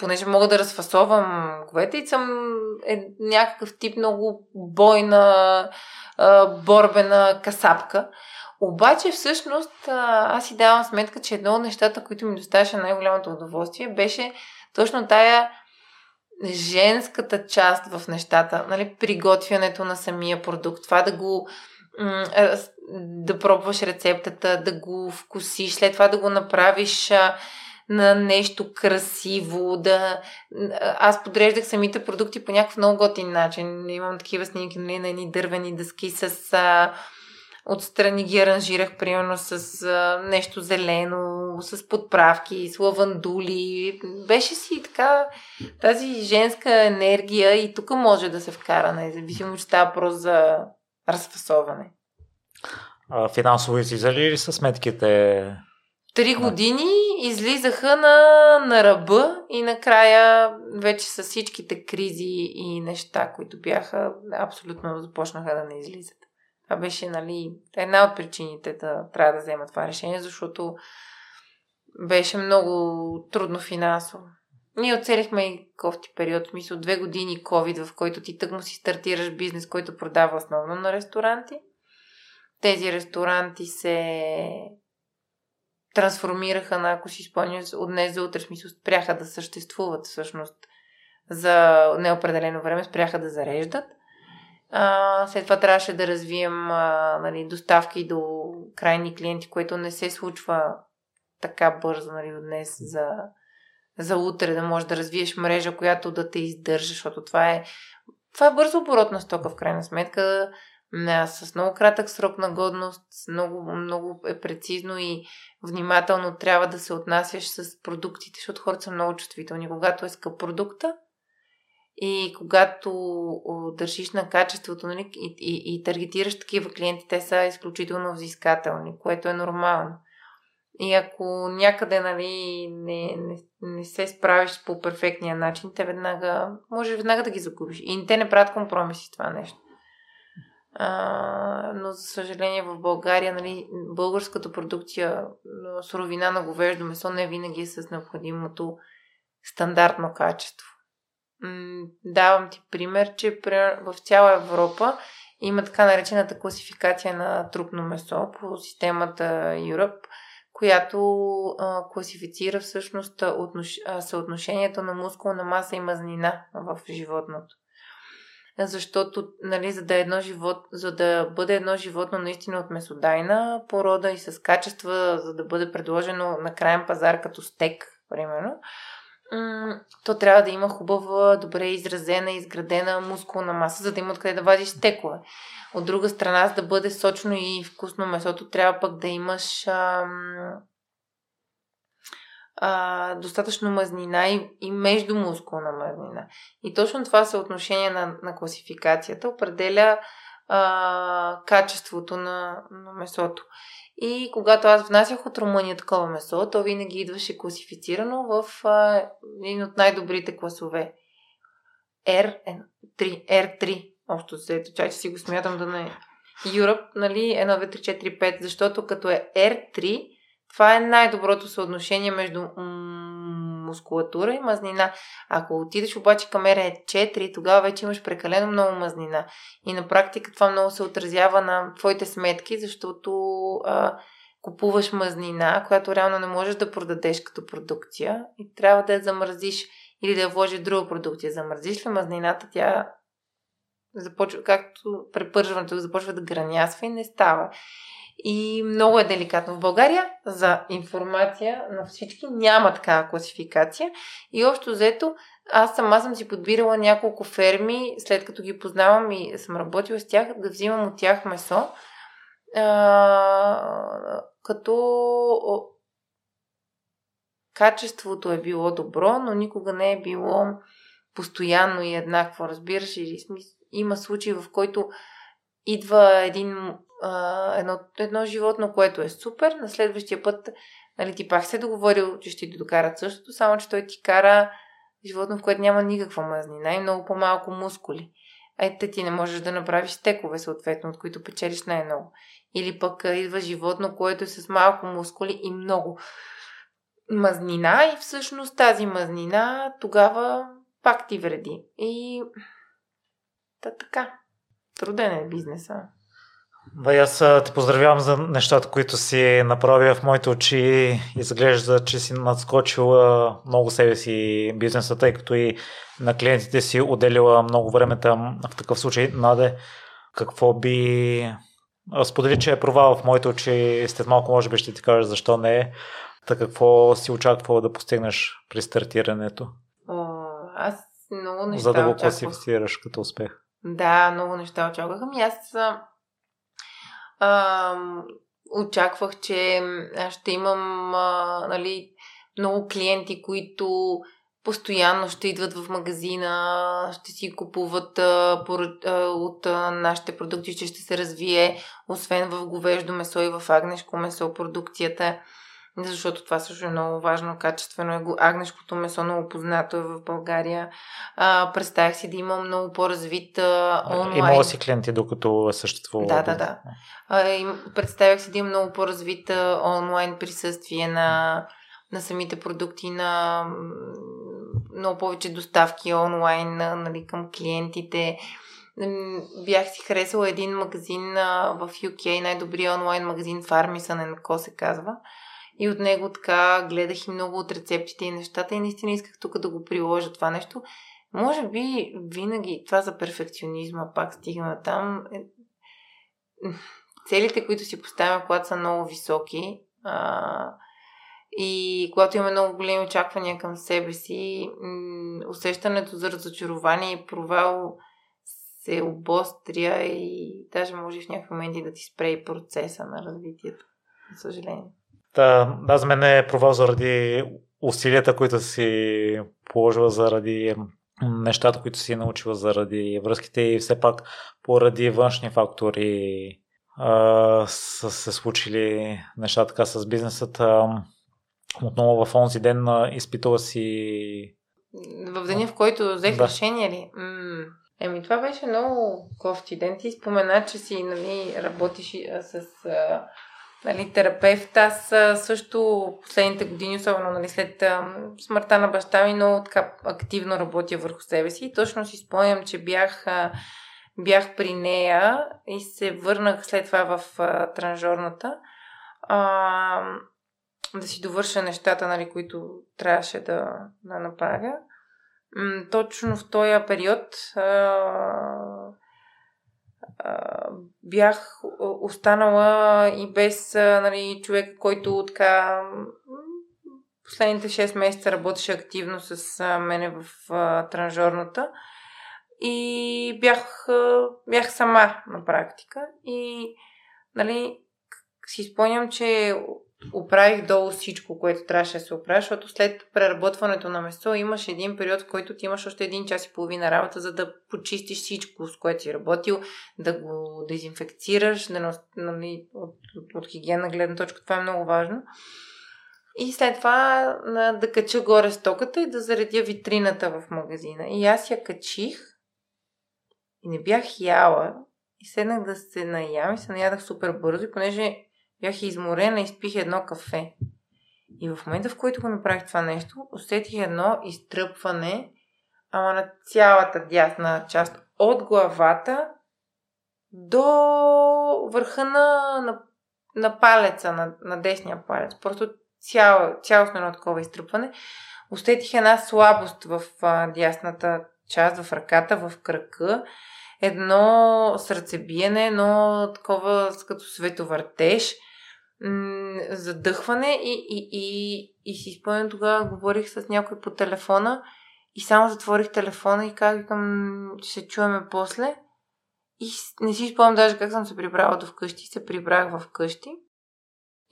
понеже мога да разфасовам говете и съм е, някакъв тип много бойна, а, борбена касапка. Обаче всъщност аз си давам сметка, че едно от нещата, които ми доставяше най-голямото удоволствие, беше точно тая женската част в нещата, нали, приготвянето на самия продукт, това да го да пробваш рецептата, да го вкусиш, след това да го направиш на нещо красиво, да... Аз подреждах самите продукти по някакъв много готин начин. Имам такива снимки нали, на едни дървени дъски с... А, отстрани ги аранжирах, примерно с а, нещо зелено, с подправки, с лавандули. Беше си така тази женска енергия и тук може да се вкара, независимо, че става просто за разфасоване. А, финансово излизали ли са сметките Три години излизаха на, на ръба и накрая вече с всичките кризи и неща, които бяха, абсолютно започнаха да не излизат. Това беше, нали, една от причините да трябва да взема това решение, защото беше много трудно финансово. Ние оцелихме и кофти период, в смисъл две години COVID, в който ти тъкмо си стартираш бизнес, който продава основно на ресторанти. Тези ресторанти се трансформираха на, ако си спомняш, от днес за утре, смисъл, спряха да съществуват всъщност за неопределено време, спряха да зареждат. А, след това трябваше да развием а, нали, доставки до крайни клиенти, което не се случва така бързо нали, от днес за, за утре, да можеш да развиеш мрежа, която да те издържа, защото това е това е бързо оборотна стока в крайна сметка, с много кратък срок на годност, много, много е прецизно и внимателно трябва да се отнасяш с продуктите, защото хората са много чувствителни. Когато е скъп продукта и когато държиш на качеството нали, и, и, и таргетираш такива клиенти, те са изключително взискателни, което е нормално. И ако някъде нали, не, не, не се справиш по перфектния начин, те веднага, може веднага да ги загубиш. И те не правят компромиси това нещо. А, но за съжаление в България нали, българската продукция суровина на говеждо месо не винаги е с необходимото стандартно качество. М- давам ти пример, че в цяла Европа има така наречената класификация на трупно месо по системата Europe, която а, класифицира всъщност отнош... съотношението на мускулна маса и мазнина в животното защото нали, за, да е едно живот, за да бъде едно животно наистина от месодайна порода и с качества, за да бъде предложено на крайен пазар като стек, примерно, то трябва да има хубава, добре изразена, изградена мускулна маса, за да има откъде да вадиш стекове. От друга страна, за да бъде сочно и вкусно месото, трябва пък да имаш ам, а, достатъчно мазнина и, и междумускулна мазнина. И точно това съотношение на, на класификацията определя а, качеството на, на месото. И когато аз внасях от Румъния такова месо, то винаги идваше класифицирано в а, един от най-добрите класове. R3, R3, общо се, чай, че си го смятам да не е. Europe, нали, 1, 2, 3, 4, 5, защото като е R3, това е най-доброто съотношение между мускулатура и мазнина. Ако отидеш обаче към RE4, тогава вече имаш прекалено много мазнина. И на практика това много се отразява на твоите сметки, защото а, купуваш мазнина, която реално не можеш да продадеш като продукция и трябва да я замразиш или да я вложиш друга продукция. Замразиш ли мазнината, тя започва, както препържването започва да гранясва и не става и много е деликатно. В България за информация на всички няма такава класификация и общо взето аз сама съм си подбирала няколко ферми, след като ги познавам и съм работила с тях, да взимам от тях месо, а, като качеството е било добро, но никога не е било постоянно и еднакво, разбираш ли? Има случаи, в който идва един а, едно, едно животно, което е супер, на следващия път нали, ти пак се е договорил, че ще ти докарат същото, само че той ти кара животно, в което няма никаква мазнина и много по-малко мускули. Ето ти не можеш да направиш стекове, съответно, от които печелиш най-много. Или пък идва животно, което е с малко мускули и много мазнина и всъщност тази мазнина тогава пак ти вреди. И та така. Труден е бизнеса. Да, аз те поздравявам за нещата, които си направя в моите очи. Изглежда, че си надскочила много себе си бизнеса, тъй като и на клиентите си отделила много време там. В такъв случай, Наде, какво би... Сподели, че е провал в моите очи. След малко може би ще ти кажа защо не е. Така какво си очаквала да постигнеш при стартирането? О, аз много неща За да го класифицираш като успех. Да, много неща очаквах. Ами аз а, очаквах, че ще имам а, нали, много клиенти, които постоянно ще идват в магазина, ще си купуват а, по, а, от а, нашите продукти, че ще се развие, освен в говеждо месо и в агнешко месо продукцията защото това също е много важно, качествено е. Агнешкото месо много познато е в България. А, представях си да има много по-развит а, онлайн. Имала си клиенти, докато е съществува. Да, да, да. А, и представях си да има много по-развит а, онлайн присъствие на, на самите продукти, на много повече доставки онлайн нали, към клиентите. Бях си харесала един магазин а, в UK, най-добрият онлайн магазин Farmison Co се казва и от него така гледах и много от рецептите и нещата и наистина исках тук да го приложа това нещо. Може би винаги това за перфекционизма пак стигна там. Е, целите, които си поставяме, когато са много високи а, и когато имаме много големи очаквания към себе си, усещането за разочарование и провал се обостря и даже може в някакви моменти да ти спре и процеса на развитието. За съжаление. Да, да, за мен е провал заради усилията, които си положила заради нещата, които си научила заради връзките и все пак поради външни фактори а, са се случили неща така с бизнесът. А, отново в онзи ден изпитала си... В деня, в който взех да. решение ли? М- еми, това беше много кофти ден. Ти спомена, че си нали, работиш с а, нали, терапевт. Аз също последните години, особено нали, след смъртта на баща ми, много така активно работя върху себе си. И точно си спомням, че бях, бях при нея и се върнах след това в транжорната. А, да си довърша нещата, нали, които трябваше да, да направя. Точно в този период а, бях останала и без нали, човек, който така последните 6 месеца работеше активно с мене в а, транжорната и бях, а, бях сама на практика. И нали, си спомням, че оправих долу всичко, което трябваше да се оправи, защото след преработването на месо имаш един период, в който ти имаш още един час и половина работа, за да почистиш всичко, с което си работил, да го дезинфекцираш, да, нали, от, от, от хигиена гледна точка, това е много важно. И след това да кача горе стоката и да заредя витрината в магазина. И аз я качих и не бях яла. И седнах да се наям и се наядах супер бързо. И понеже Бях изморена и спих едно кафе. И в момента, в който го направих това нещо, усетих едно изтръпване, ама на цялата дясна част от главата до върха на, на, на палеца, на, на десния палец. Просто цяло, цялостно едно такова изтръпване. Усетих една слабост в а, дясната част, в ръката, в кръка. Едно сърцебиене, едно такова като световъртеж – задъхване и, и, и, и си спомням тогава, говорих с някой по телефона и само затворих телефона и казах, че се чуваме после. И не си спомням даже как съм се прибрала до вкъщи. Се прибрах в къщи.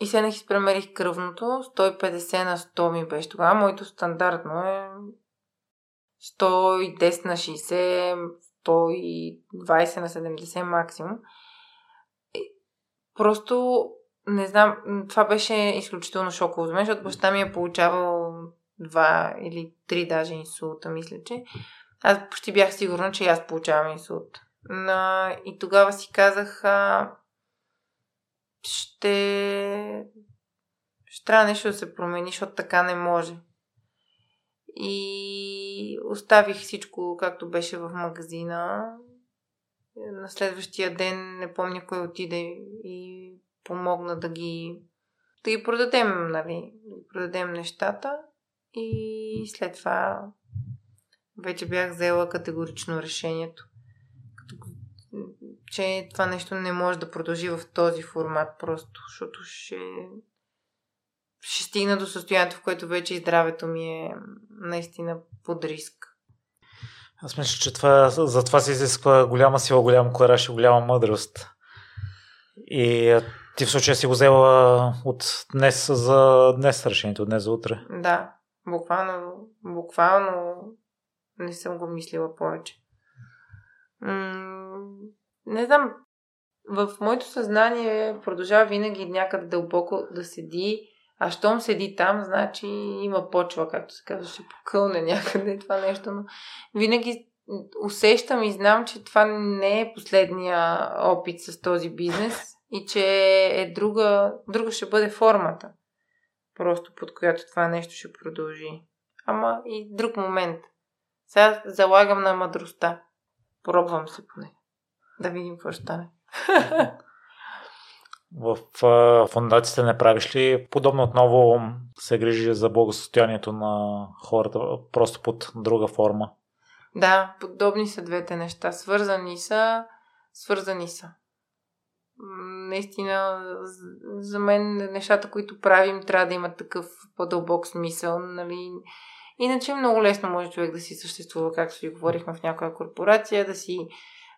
И седнах и спремерих кръвното. 150 на 100 ми беше тогава. Моето стандартно е 110 на 60, 120 на 70 максимум. Просто не знам, това беше изключително шоково за мен, защото баща ми е получавал два или три даже инсулта, мисля, че. Аз почти бях сигурна, че аз получавам инсулт. Но, и тогава си казах, а, ще... ще трябва нещо да се промени, защото така не може. И оставих всичко както беше в магазина. На следващия ден не помня кой отиде и помогна да ги, да ги продадем, нали, да ги продадем нещата и след това вече бях взела категорично решението, че това нещо не може да продължи в този формат просто, защото ще, ще стигна до състоянието, в което вече и здравето ми е наистина под риск. Аз мисля, че това, за това се изисква голяма сила, голям кораж и голяма мъдрост. И ти в случая си го взела от днес за днес решението, днес за утре. Да, буквално, буквално не съм го мислила повече. М- не знам, в моето съзнание продължава винаги някъде дълбоко да седи, а щом седи там, значи има почва, както се казва, ще покълне някъде това нещо, но винаги усещам и знам, че това не е последния опит с този бизнес и че е друга, друга ще бъде формата, просто под която това нещо ще продължи. Ама и друг момент. Сега залагам на мъдростта. Пробвам се поне. Да видим какво ще стане. В фундацията не правиш ли подобно отново се грижи за благосостоянието на хората, просто под друга форма? Да, подобни са двете неща. Свързани са, свързани са наистина за мен нещата, които правим, трябва да имат такъв по-дълбок смисъл. Нали? Иначе много лесно може човек да си съществува, както си говорихме в някоя корпорация, да си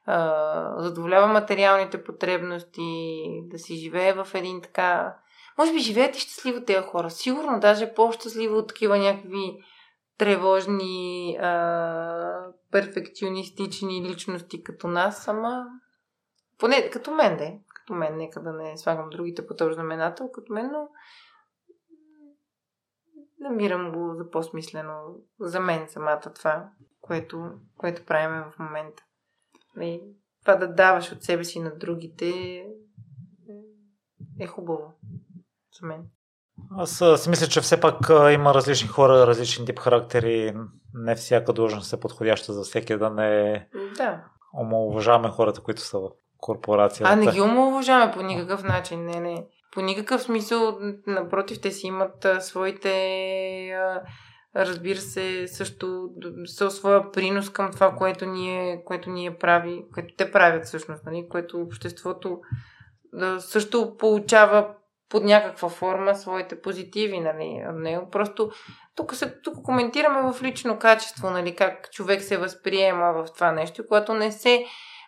а, задоволява материалните потребности, да си живее в един така... Може би живеят и щастливо тези хора. Сигурно даже по-щастливо от такива някакви тревожни, а, перфекционистични личности като нас, ама поне като мен, де. Като мен, нека да не слагам другите по този знаменател, като мен, но намирам го за по-смислено за мен самата това, което, което правим в момента. И това да даваш от себе си на другите е хубаво за мен. Аз си мисля, че все пак има различни хора, различни тип характери. Не всяка длъжност е подходяща за всеки да не да. омалуважаваме хората, които са в корпорацията. А не ги омалуважаваме по никакъв начин. Не, не. По никакъв смисъл, напротив, те си имат своите разбира се, също със своя принос към това, което ние, което ние прави, което те правят всъщност, нали? което обществото също получава под някаква форма своите позитиви, нали, не, просто тук, се, тук коментираме в лично качество, нали, как човек се възприема в това нещо, когато не се,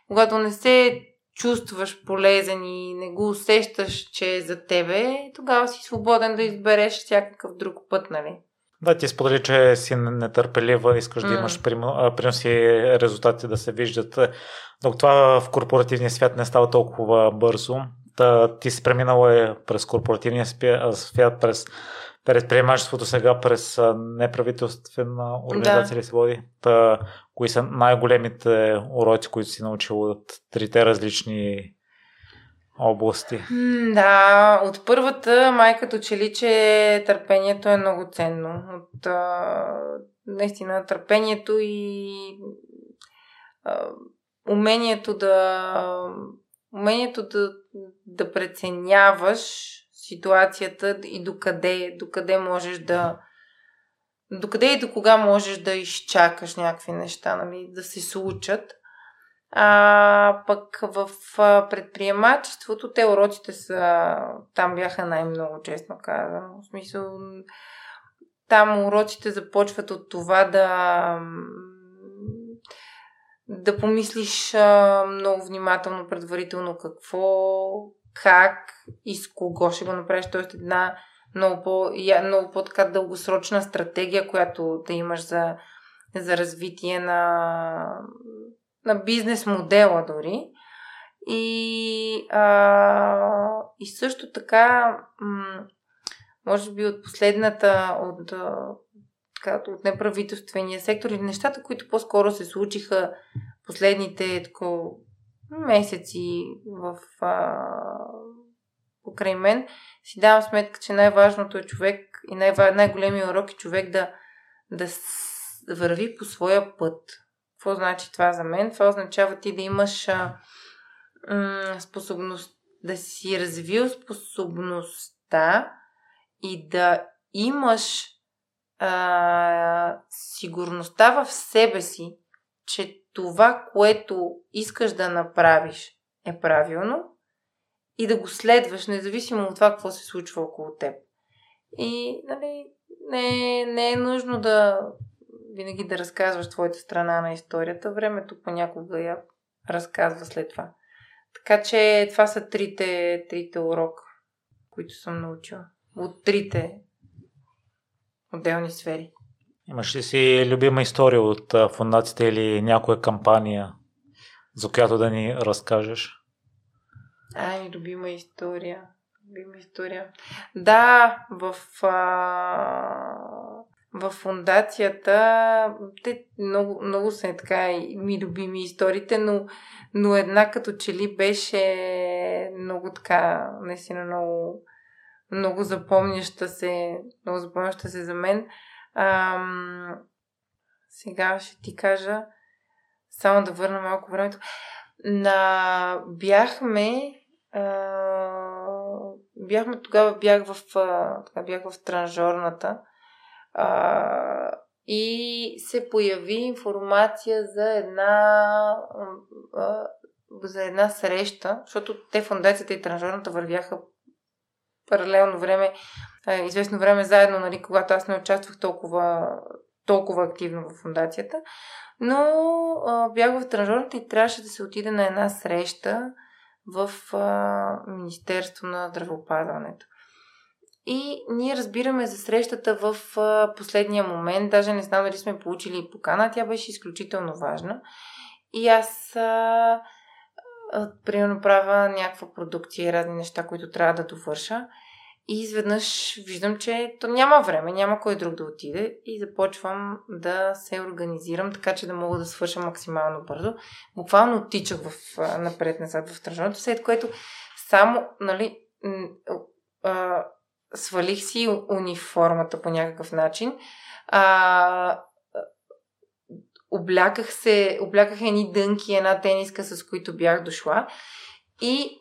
когато не се чувстваш полезен и не го усещаш, че е за тебе, тогава си свободен да избереш всякакъв друг път, нали. Да, ти сподели, че си нетърпелива, искаш mm. да имаш приноси резултати да се виждат. Докато това в корпоративния свят не става толкова бързо. Та, ти си преминала е през корпоративния свят, през предприемачеството сега през неправителствена организация да. ли се води? Та, кои са най-големите уроци, които си научила от трите различни области? Да, от първата май като че ли, че търпението е много ценно. От а, наистина търпението и а, умението да умението да, да преценяваш ситуацията и докъде, докъде можеш да докъде и до кога можеш да изчакаш някакви неща, нали, да се случат. А пък в предприемачеството те уроците са, там бяха най-много, честно казано. В смисъл, там уроците започват от това да да помислиш а, много внимателно предварително какво, как и с кого ще го направиш. Тоест една много, по, много по-така дългосрочна стратегия, която да имаш за, за развитие на, на бизнес модела дори. И, а, и също така, м- може би от последната, от, от неправителствения сектор или нещата, които по-скоро се случиха последните тако, месеци в, а, покрай мен, си давам сметка, че най-важното е човек и най- най-големият урок е човек да, да върви по своя път. Какво значи това за мен? Това означава ти да имаш а, м- способност, да си развил способността и да имаш а, сигурността в себе си, че това, което искаш да направиш е правилно и да го следваш, независимо от това, какво се случва около теб. И нали, не, не е нужно да винаги да разказваш твоята страна на историята. Времето понякога я разказва след това. Така че това са трите, трите урока, които съм научила. От трите отделни сфери. Имаш ли си любима история от фундацията или някоя кампания, за която да ни разкажеш? Ай, любима история. Любима история. Да, в, а, в фундацията те много, много са така ми любими историите, но, но една като че ли беше много така, наистина много много запомняща се, много запомняща се за мен. Ам, сега ще ти кажа, само да върна малко времето. На... Бяхме а... бяхме тогава бях в, а... бях в транжорната а... и се появи информация за една за една среща, защото те фундацията и транжорната вървяха паралелно време, известно време заедно, нали, когато аз не участвах толкова толкова активно в фундацията, но а, бях в тренажерната и трябваше да се отиде на една среща в а, Министерство на здравеопазването. И ние разбираме за срещата в а, последния момент. Даже не знам дали сме получили покана. Тя беше изключително важна. И аз а, примерно правя някаква продукция и разни неща, които трябва да довърша. И изведнъж виждам, че то няма време, няма кой друг да отиде и започвам да се организирам, така че да мога да свърша максимално бързо. Буквално оттичах в, напред-назад в тръжното, след което само, нали, а, свалих си униформата по някакъв начин, а, обляках се, обляках едни дънки, една тениска, с които бях дошла и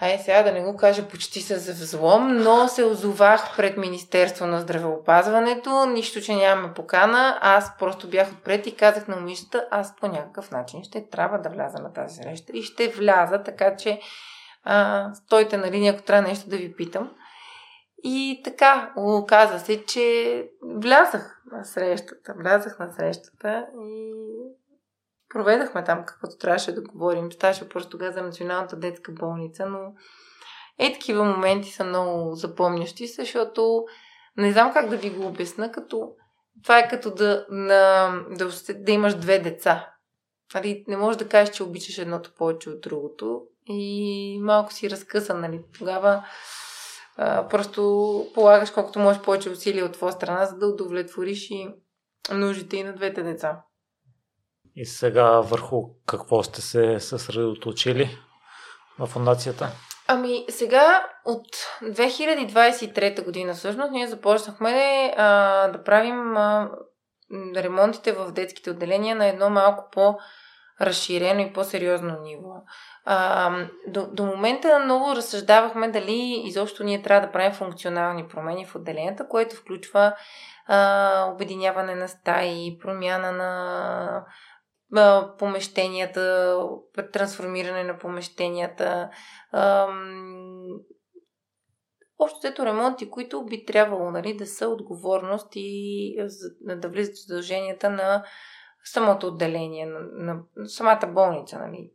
Ай, сега да не го кажа почти с взлом, но се озовах пред Министерство на здравеопазването, нищо, че нямаме покана. Аз просто бях отпред и казах на момичета, аз по някакъв начин ще трябва да вляза на тази среща и ще вляза, така че а, стойте на линия, ако трябва нещо да ви питам. И така, оказа се, че влязах на срещата. Влязах на срещата и проведахме там каквото трябваше да говорим. Ставаше просто тогава за Националната детска болница, но е такива моменти са много запомнящи, защото не знам как да ви го обясна, като това е като да, на, да, да имаш две деца. Нали, не можеш да кажеш, че обичаш едното повече от другото и малко си разкъсан, нали? Тогава а, просто полагаш колкото можеш повече усилия от твоя страна, за да удовлетвориш и нуждите и на двете деца. И сега върху какво сте се съсредоточили в фундацията? Ами сега от 2023 година всъщност ние започнахме а, да правим а, ремонтите в детските отделения на едно малко по- разширено и по-сериозно ниво. А, до, до момента много разсъждавахме дали изобщо ние трябва да правим функционални промени в отделенията, което включва а, обединяване на стаи, промяна на а, помещенията, трансформиране на помещенията. А, общо взето ремонти, които би трябвало нали, да са отговорност и да влизат в задълженията на самото отделение, на, на, самата болница нали,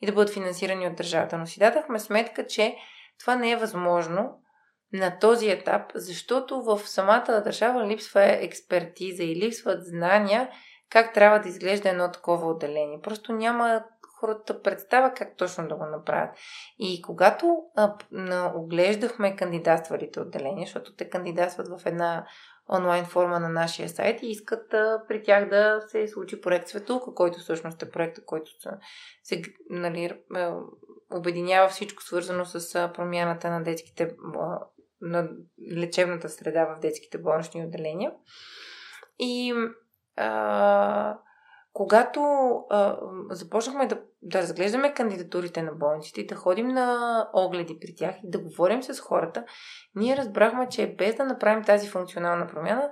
и да бъдат финансирани от държавата. Но си дадахме сметка, че това не е възможно на този етап, защото в самата държава липсва експертиза и липсват знания как трябва да изглежда едно такова отделение. Просто няма хората представа как точно да го направят. И когато а, на, оглеждахме кандидатствалите отделения, защото те кандидатстват в една онлайн форма на нашия сайт и искат а, при тях да се случи проект Светулка, който всъщност е проекта, който се нали, обединява всичко свързано с промяната на детските на лечебната среда в детските болнични отделения. И а, когато а, започнахме да, да разглеждаме кандидатурите на болниците и да ходим на огледи при тях и да говорим с хората, ние разбрахме, че без да направим тази функционална промяна,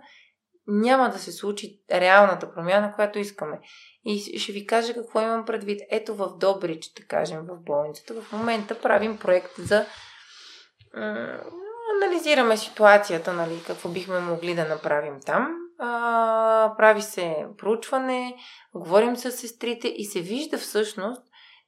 няма да се случи реалната промяна, която искаме. И ще ви кажа какво имам предвид. Ето в Добрич, да кажем, в болницата, в момента правим проект за анализираме ситуацията, нали, какво бихме могли да направим там а, прави се проучване, говорим с сестрите и се вижда всъщност,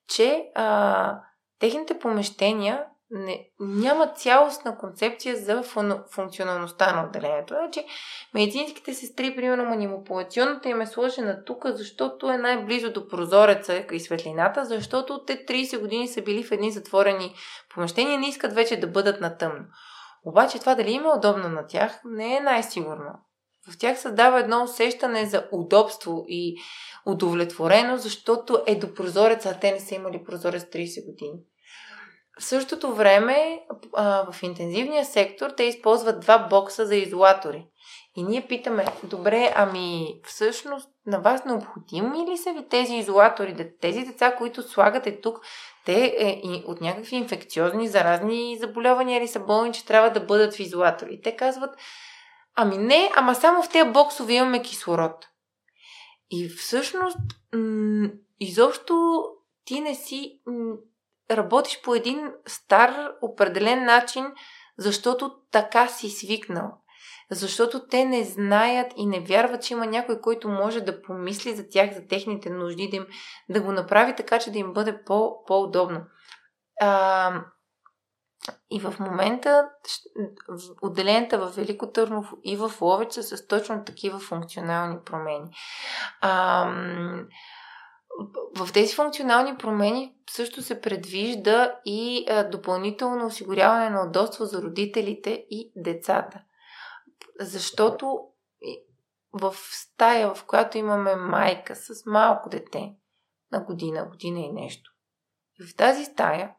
че а, техните помещения не, няма цялостна концепция за фун, функционалността на отделението. Значи, медицинските сестри, примерно манипулационната им е сложена тук, защото е най-близо до прозореца и светлината, защото те 30 години са били в едни затворени помещения и не искат вече да бъдат на тъмно. Обаче това дали им е удобно на тях, не е най-сигурно в тях създава едно усещане за удобство и удовлетворено, защото е до прозореца, а те не са имали прозорец 30 години. В същото време в интензивния сектор те използват два бокса за изолатори. И ние питаме, добре, ами всъщност на вас необходими ли са ви тези изолатори? Тези деца, които слагате тук, те е, и от някакви инфекциозни, заразни заболявания ли са болни, че трябва да бъдат в изолатори? Те казват, Ами не, ама само в тези боксове имаме кислород. И всъщност, изобщо ти не си работиш по един стар, определен начин, защото така си свикнал. защото те не знаят и не вярват, че има някой, който може да помисли за тях, за техните нужди, да, им, да го направи така, че да им бъде по, по-удобно. А, и в момента отделенията в Велико Търнов и в Ловеч са с точно такива функционални промени. В тези функционални промени също се предвижда и допълнително осигуряване на удобство за родителите и децата. Защото в стая, в която имаме майка с малко дете на година, година и нещо, в тази стая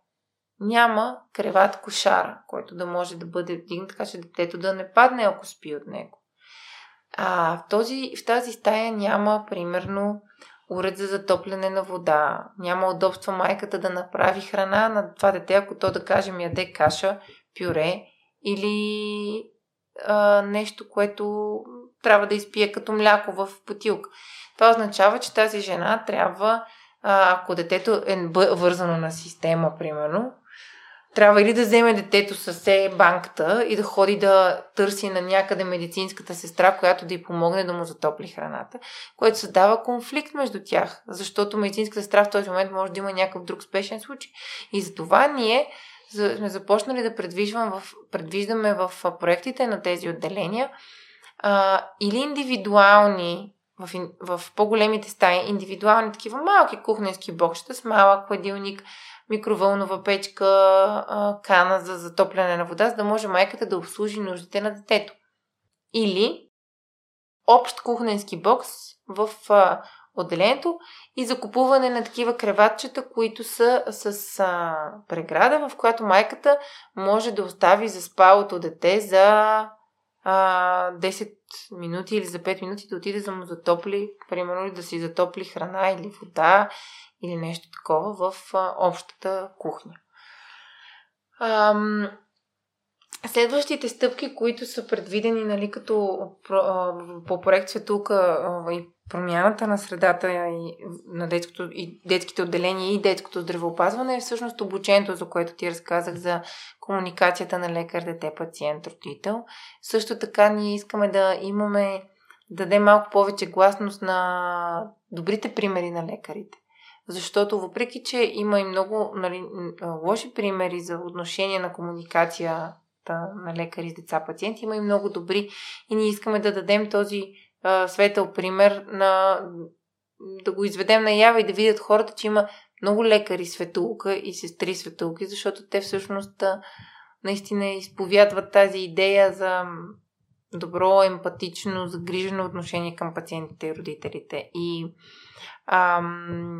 няма креват кошара, който да може да бъде вдигнат, така че детето да не падне, ако спи от него. А в, този, в тази стая няма, примерно, уред за затопляне на вода, няма удобство майката да направи храна на това дете, ако то, да кажем, яде каша, пюре или а, нещо, което трябва да изпие като мляко в потилка. Това означава, че тази жена трябва, а, ако детето е вързано на система, примерно, трябва или да вземе детето с банката и да ходи да търси на някъде медицинската сестра, която да й помогне да му затопли храната, което създава конфликт между тях, защото медицинската сестра в този момент може да има някакъв друг спешен случай. И за това ние сме започнали да в, предвиждаме в проектите на тези отделения а, или индивидуални в, в по-големите стаи, индивидуални такива малки кухненски бокща с малък хладилник, микровълнова печка, кана за затопляне на вода, за да може майката да обслужи нуждите на детето. Или общ кухненски бокс в отделението и закупуване на такива креватчета, които са с а, преграда, в която майката може да остави заспалото дете за а, 10 минути или за 5 минути да отиде да му затопли, примерно да си затопли храна или вода или нещо такова в а, общата кухня. Ам, следващите стъпки, които са предвидени нали, като по проект Светулка и промяната на средата и на детското, и детските отделения и детското здравеопазване е всъщност обучението, за което ти разказах за комуникацията на лекар, дете, пациент, родител. Също така ние искаме да имаме, да дадем малко повече гласност на добрите примери на лекарите. Защото въпреки, че има и много нали, лоши примери за отношение на комуникацията на лекари с деца пациенти, има и много добри. И ние искаме да дадем този а, светъл пример на да го изведем наява и да видят хората, че има много лекари светулка и сестри светулки, защото те всъщност а, наистина изповядват тази идея за добро, емпатично, загрижено отношение към пациентите и родителите. И ам,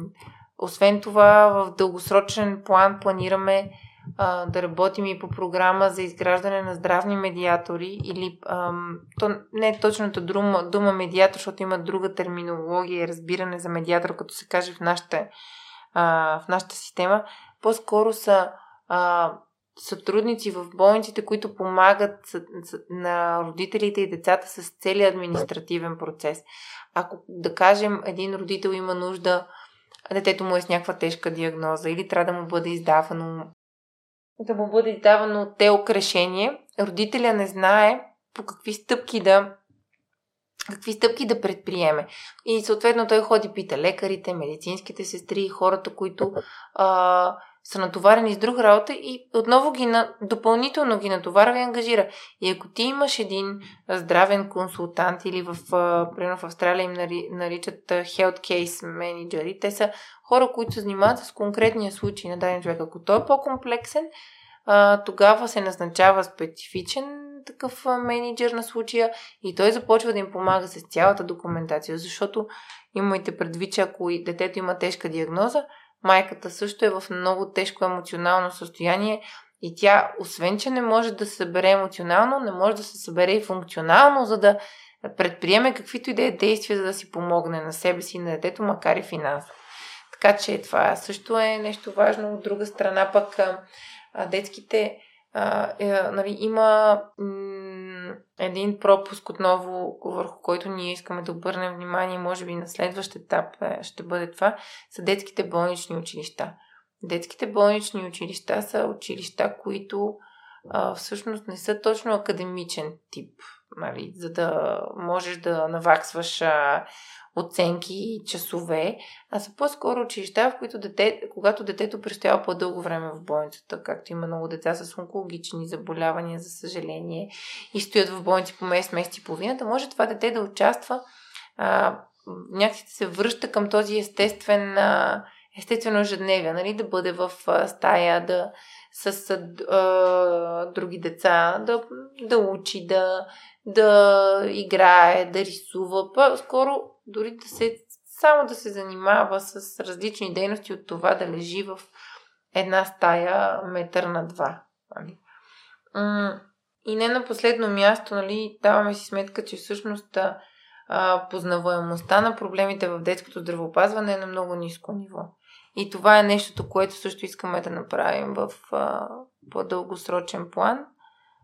освен това, в дългосрочен план планираме а, да работим и по програма за изграждане на здравни медиатори или ам, то не е точната дума, дума медиатор, защото има друга терминология и разбиране за медиатор, като се каже в нашата, а, в нашата система. По-скоро са а, сътрудници в болниците, които помагат на родителите и децата с целият административен процес. Ако, да кажем, един родител има нужда, детето му е с някаква тежка диагноза или трябва да му бъде издавано да му бъде издавано телк решение, родителя не знае по какви стъпки да какви стъпки да предприеме. И съответно той ходи, пита лекарите, медицинските сестри, хората, които а, са натоварени с друга работа и отново ги на, допълнително ги натоварва и ангажира. И ако ти имаш един здравен консултант или в, примерно в Австралия им нари, наричат health case менеджери, те са хора, които се занимават с конкретния случай на даден човек. Ако той е по-комплексен, тогава се назначава специфичен такъв менеджер на случая и той започва да им помага с цялата документация, защото имайте предвид, че ако детето има тежка диагноза, майката също е в много тежко емоционално състояние и тя, освен че не може да се събере емоционално, не може да се събере и функционално, за да предприеме каквито и да е действия, за да си помогне на себе си и на детето, макар и финансово. Така че това също е нещо важно. От друга страна пък детските а, е, нали, има един пропуск отново, върху който ние искаме да обърнем внимание, може би на следващ етап е, ще бъде това, са детските болнични училища. Детските болнични училища са училища, които а, всъщност не са точно академичен тип нали, за да можеш да наваксваш а, оценки и часове, а са по-скоро училища, в които дете, когато детето престоява по-дълго време в болницата, както има много деца с онкологични заболявания, за съжаление, и стоят в болници по месец, месец и половината, може това дете да участва, а, някакси се връща към този естествен, естествено ежедневие, нали, да бъде в стая, да с а, други деца, да, да учи, да, да играе, да рисува. По-скоро дори да се, само да се занимава с различни дейности от това да лежи в една стая метър на два. Нали. И не на последно място, нали, даваме си сметка, че всъщност а, познаваемостта на проблемите в детското здравеопазване е на много ниско ниво. И това е нещото, което също искаме да направим в а, по-дългосрочен план.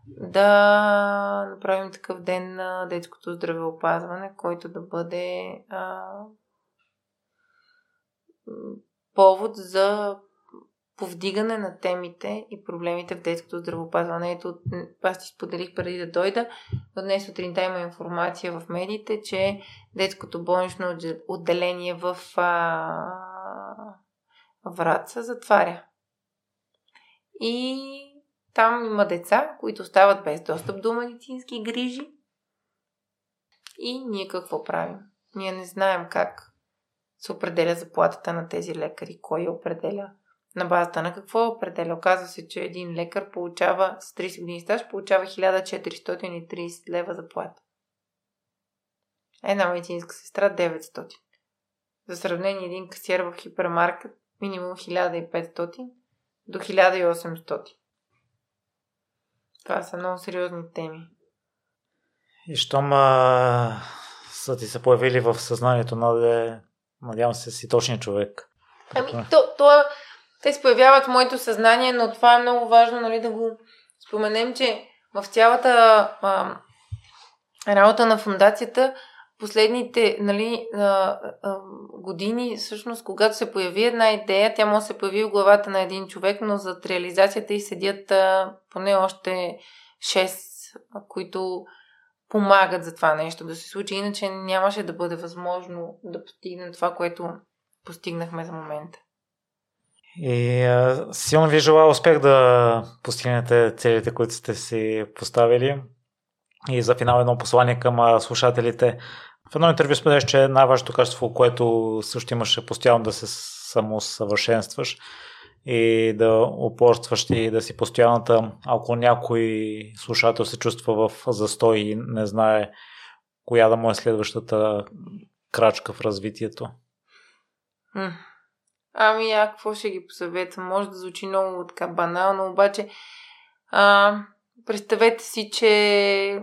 Да направим такъв ден на детското здравеопазване, който да бъде а, повод за повдигане на темите и проблемите в детското здравеопазване. Ето, аз ти споделих преди да дойда, но днес сутринта има информация в медиите, че детското болнично отделение в а, Врат затваря. И там има деца, които остават без достъп до медицински грижи. И ние какво правим? Ние не знаем как се определя заплатата на тези лекари, кой я определя, на базата на какво определя. Оказва се, че един лекар получава с 30 години стаж, получава 1430 лева заплата. Една медицинска сестра 900. За сравнение, един касиер в хипермаркет минимум 1500 до 1800. Това са много сериозни теми. И щом а, са ти се появили в съзнанието, наде, надявам се си точния човек. Ами, то, то, те се появяват в моето съзнание, но това е много важно нали, да го споменем, че в цялата а, работа на фундацията последните нали, а, а, години, всъщност, когато се появи една идея, тя може да се появи в главата на един човек, но зад реализацията и седят а, поне още 6, които помагат за това нещо да се случи. Иначе нямаше да бъде възможно да постигнем това, което постигнахме за момента. И а, силно ви желая успех да постигнете целите, които сте си поставили. И за финал едно послание към слушателите. В едно интервю споделяш, че най-важното качество, което също имаше постоянно да се самосъвършенстваш и да упорстваш и да си постоянната, ако някой слушател се чувства в застой и не знае коя да му е следващата крачка в развитието. Ами, а какво ще ги посъветвам? Може да звучи много така банално, обаче а, представете си, че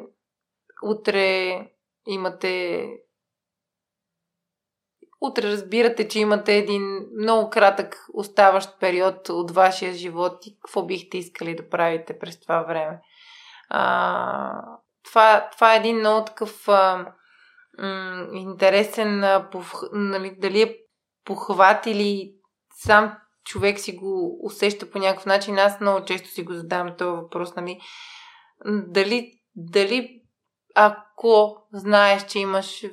утре имате утре разбирате, че имате един много кратък оставащ период от вашия живот и какво бихте искали да правите през това време. А, това, това е един много такъв а, м- интересен, а, пов, нали, дали е похват или сам човек си го усеща по някакъв начин. Аз много често си го задавам този въпрос, нали, дали, дали ако знаеш, че имаш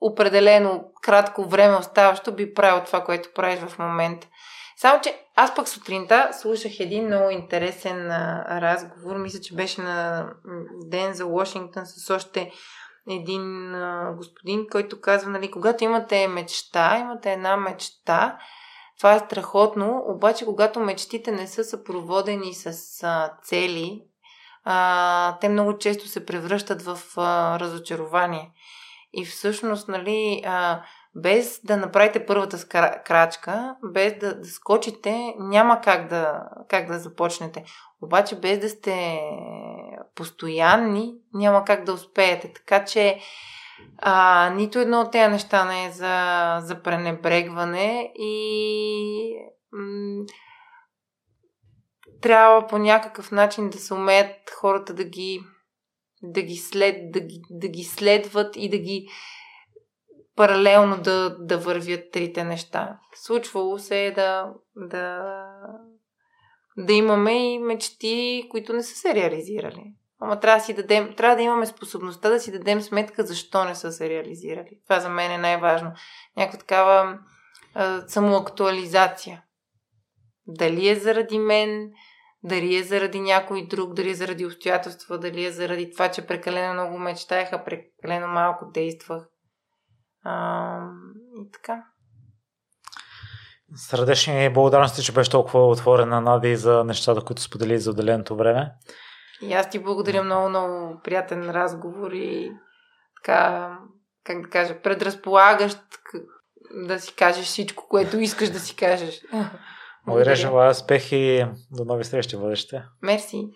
определено кратко време оставащо, би правил това, което правиш в момента. Само, че аз пък сутринта слушах един много интересен а, разговор. Мисля, че беше на ден за Вашингтон с още един а, господин, който казва, нали, когато имате мечта, имате една мечта, това е страхотно, обаче когато мечтите не са съпроводени с а, цели, а, те много често се превръщат в а, разочарование. И всъщност, нали, а, без да направите първата крачка, без да, да скочите, няма как да, как да започнете. Обаче без да сте постоянни, няма как да успеете. Така че а, нито едно от тези неща не е за, за пренебрегване и м- трябва по някакъв начин да се умеят хората да ги, да ги, след, да ги, да ги следват и да ги паралелно да, да вървят трите неща. Случвало се е да, да, да имаме и мечти, които не са се реализирали. Ама трябва да си дадем, трябва да имаме способността да си дадем сметка защо не са се реализирали. Това за мен е най-важно. Някаква такава а, самоактуализация. Дали е заради мен, дали е заради някой друг, дали е заради обстоятелства, дали е заради това, че прекалено много мечтаеха, прекалено малко действах. А, и така. Сърдечни благодарности, че беше толкова отворена, Нади, за нещата, които сподели за отделеното време. И аз ти благодаря много, много приятен разговор и така, как да кажа, предразполагащ да си кажеш всичко, което искаш да си кажеш. Благодаря, желая успех и до нови срещи в бъдеще. Мерси.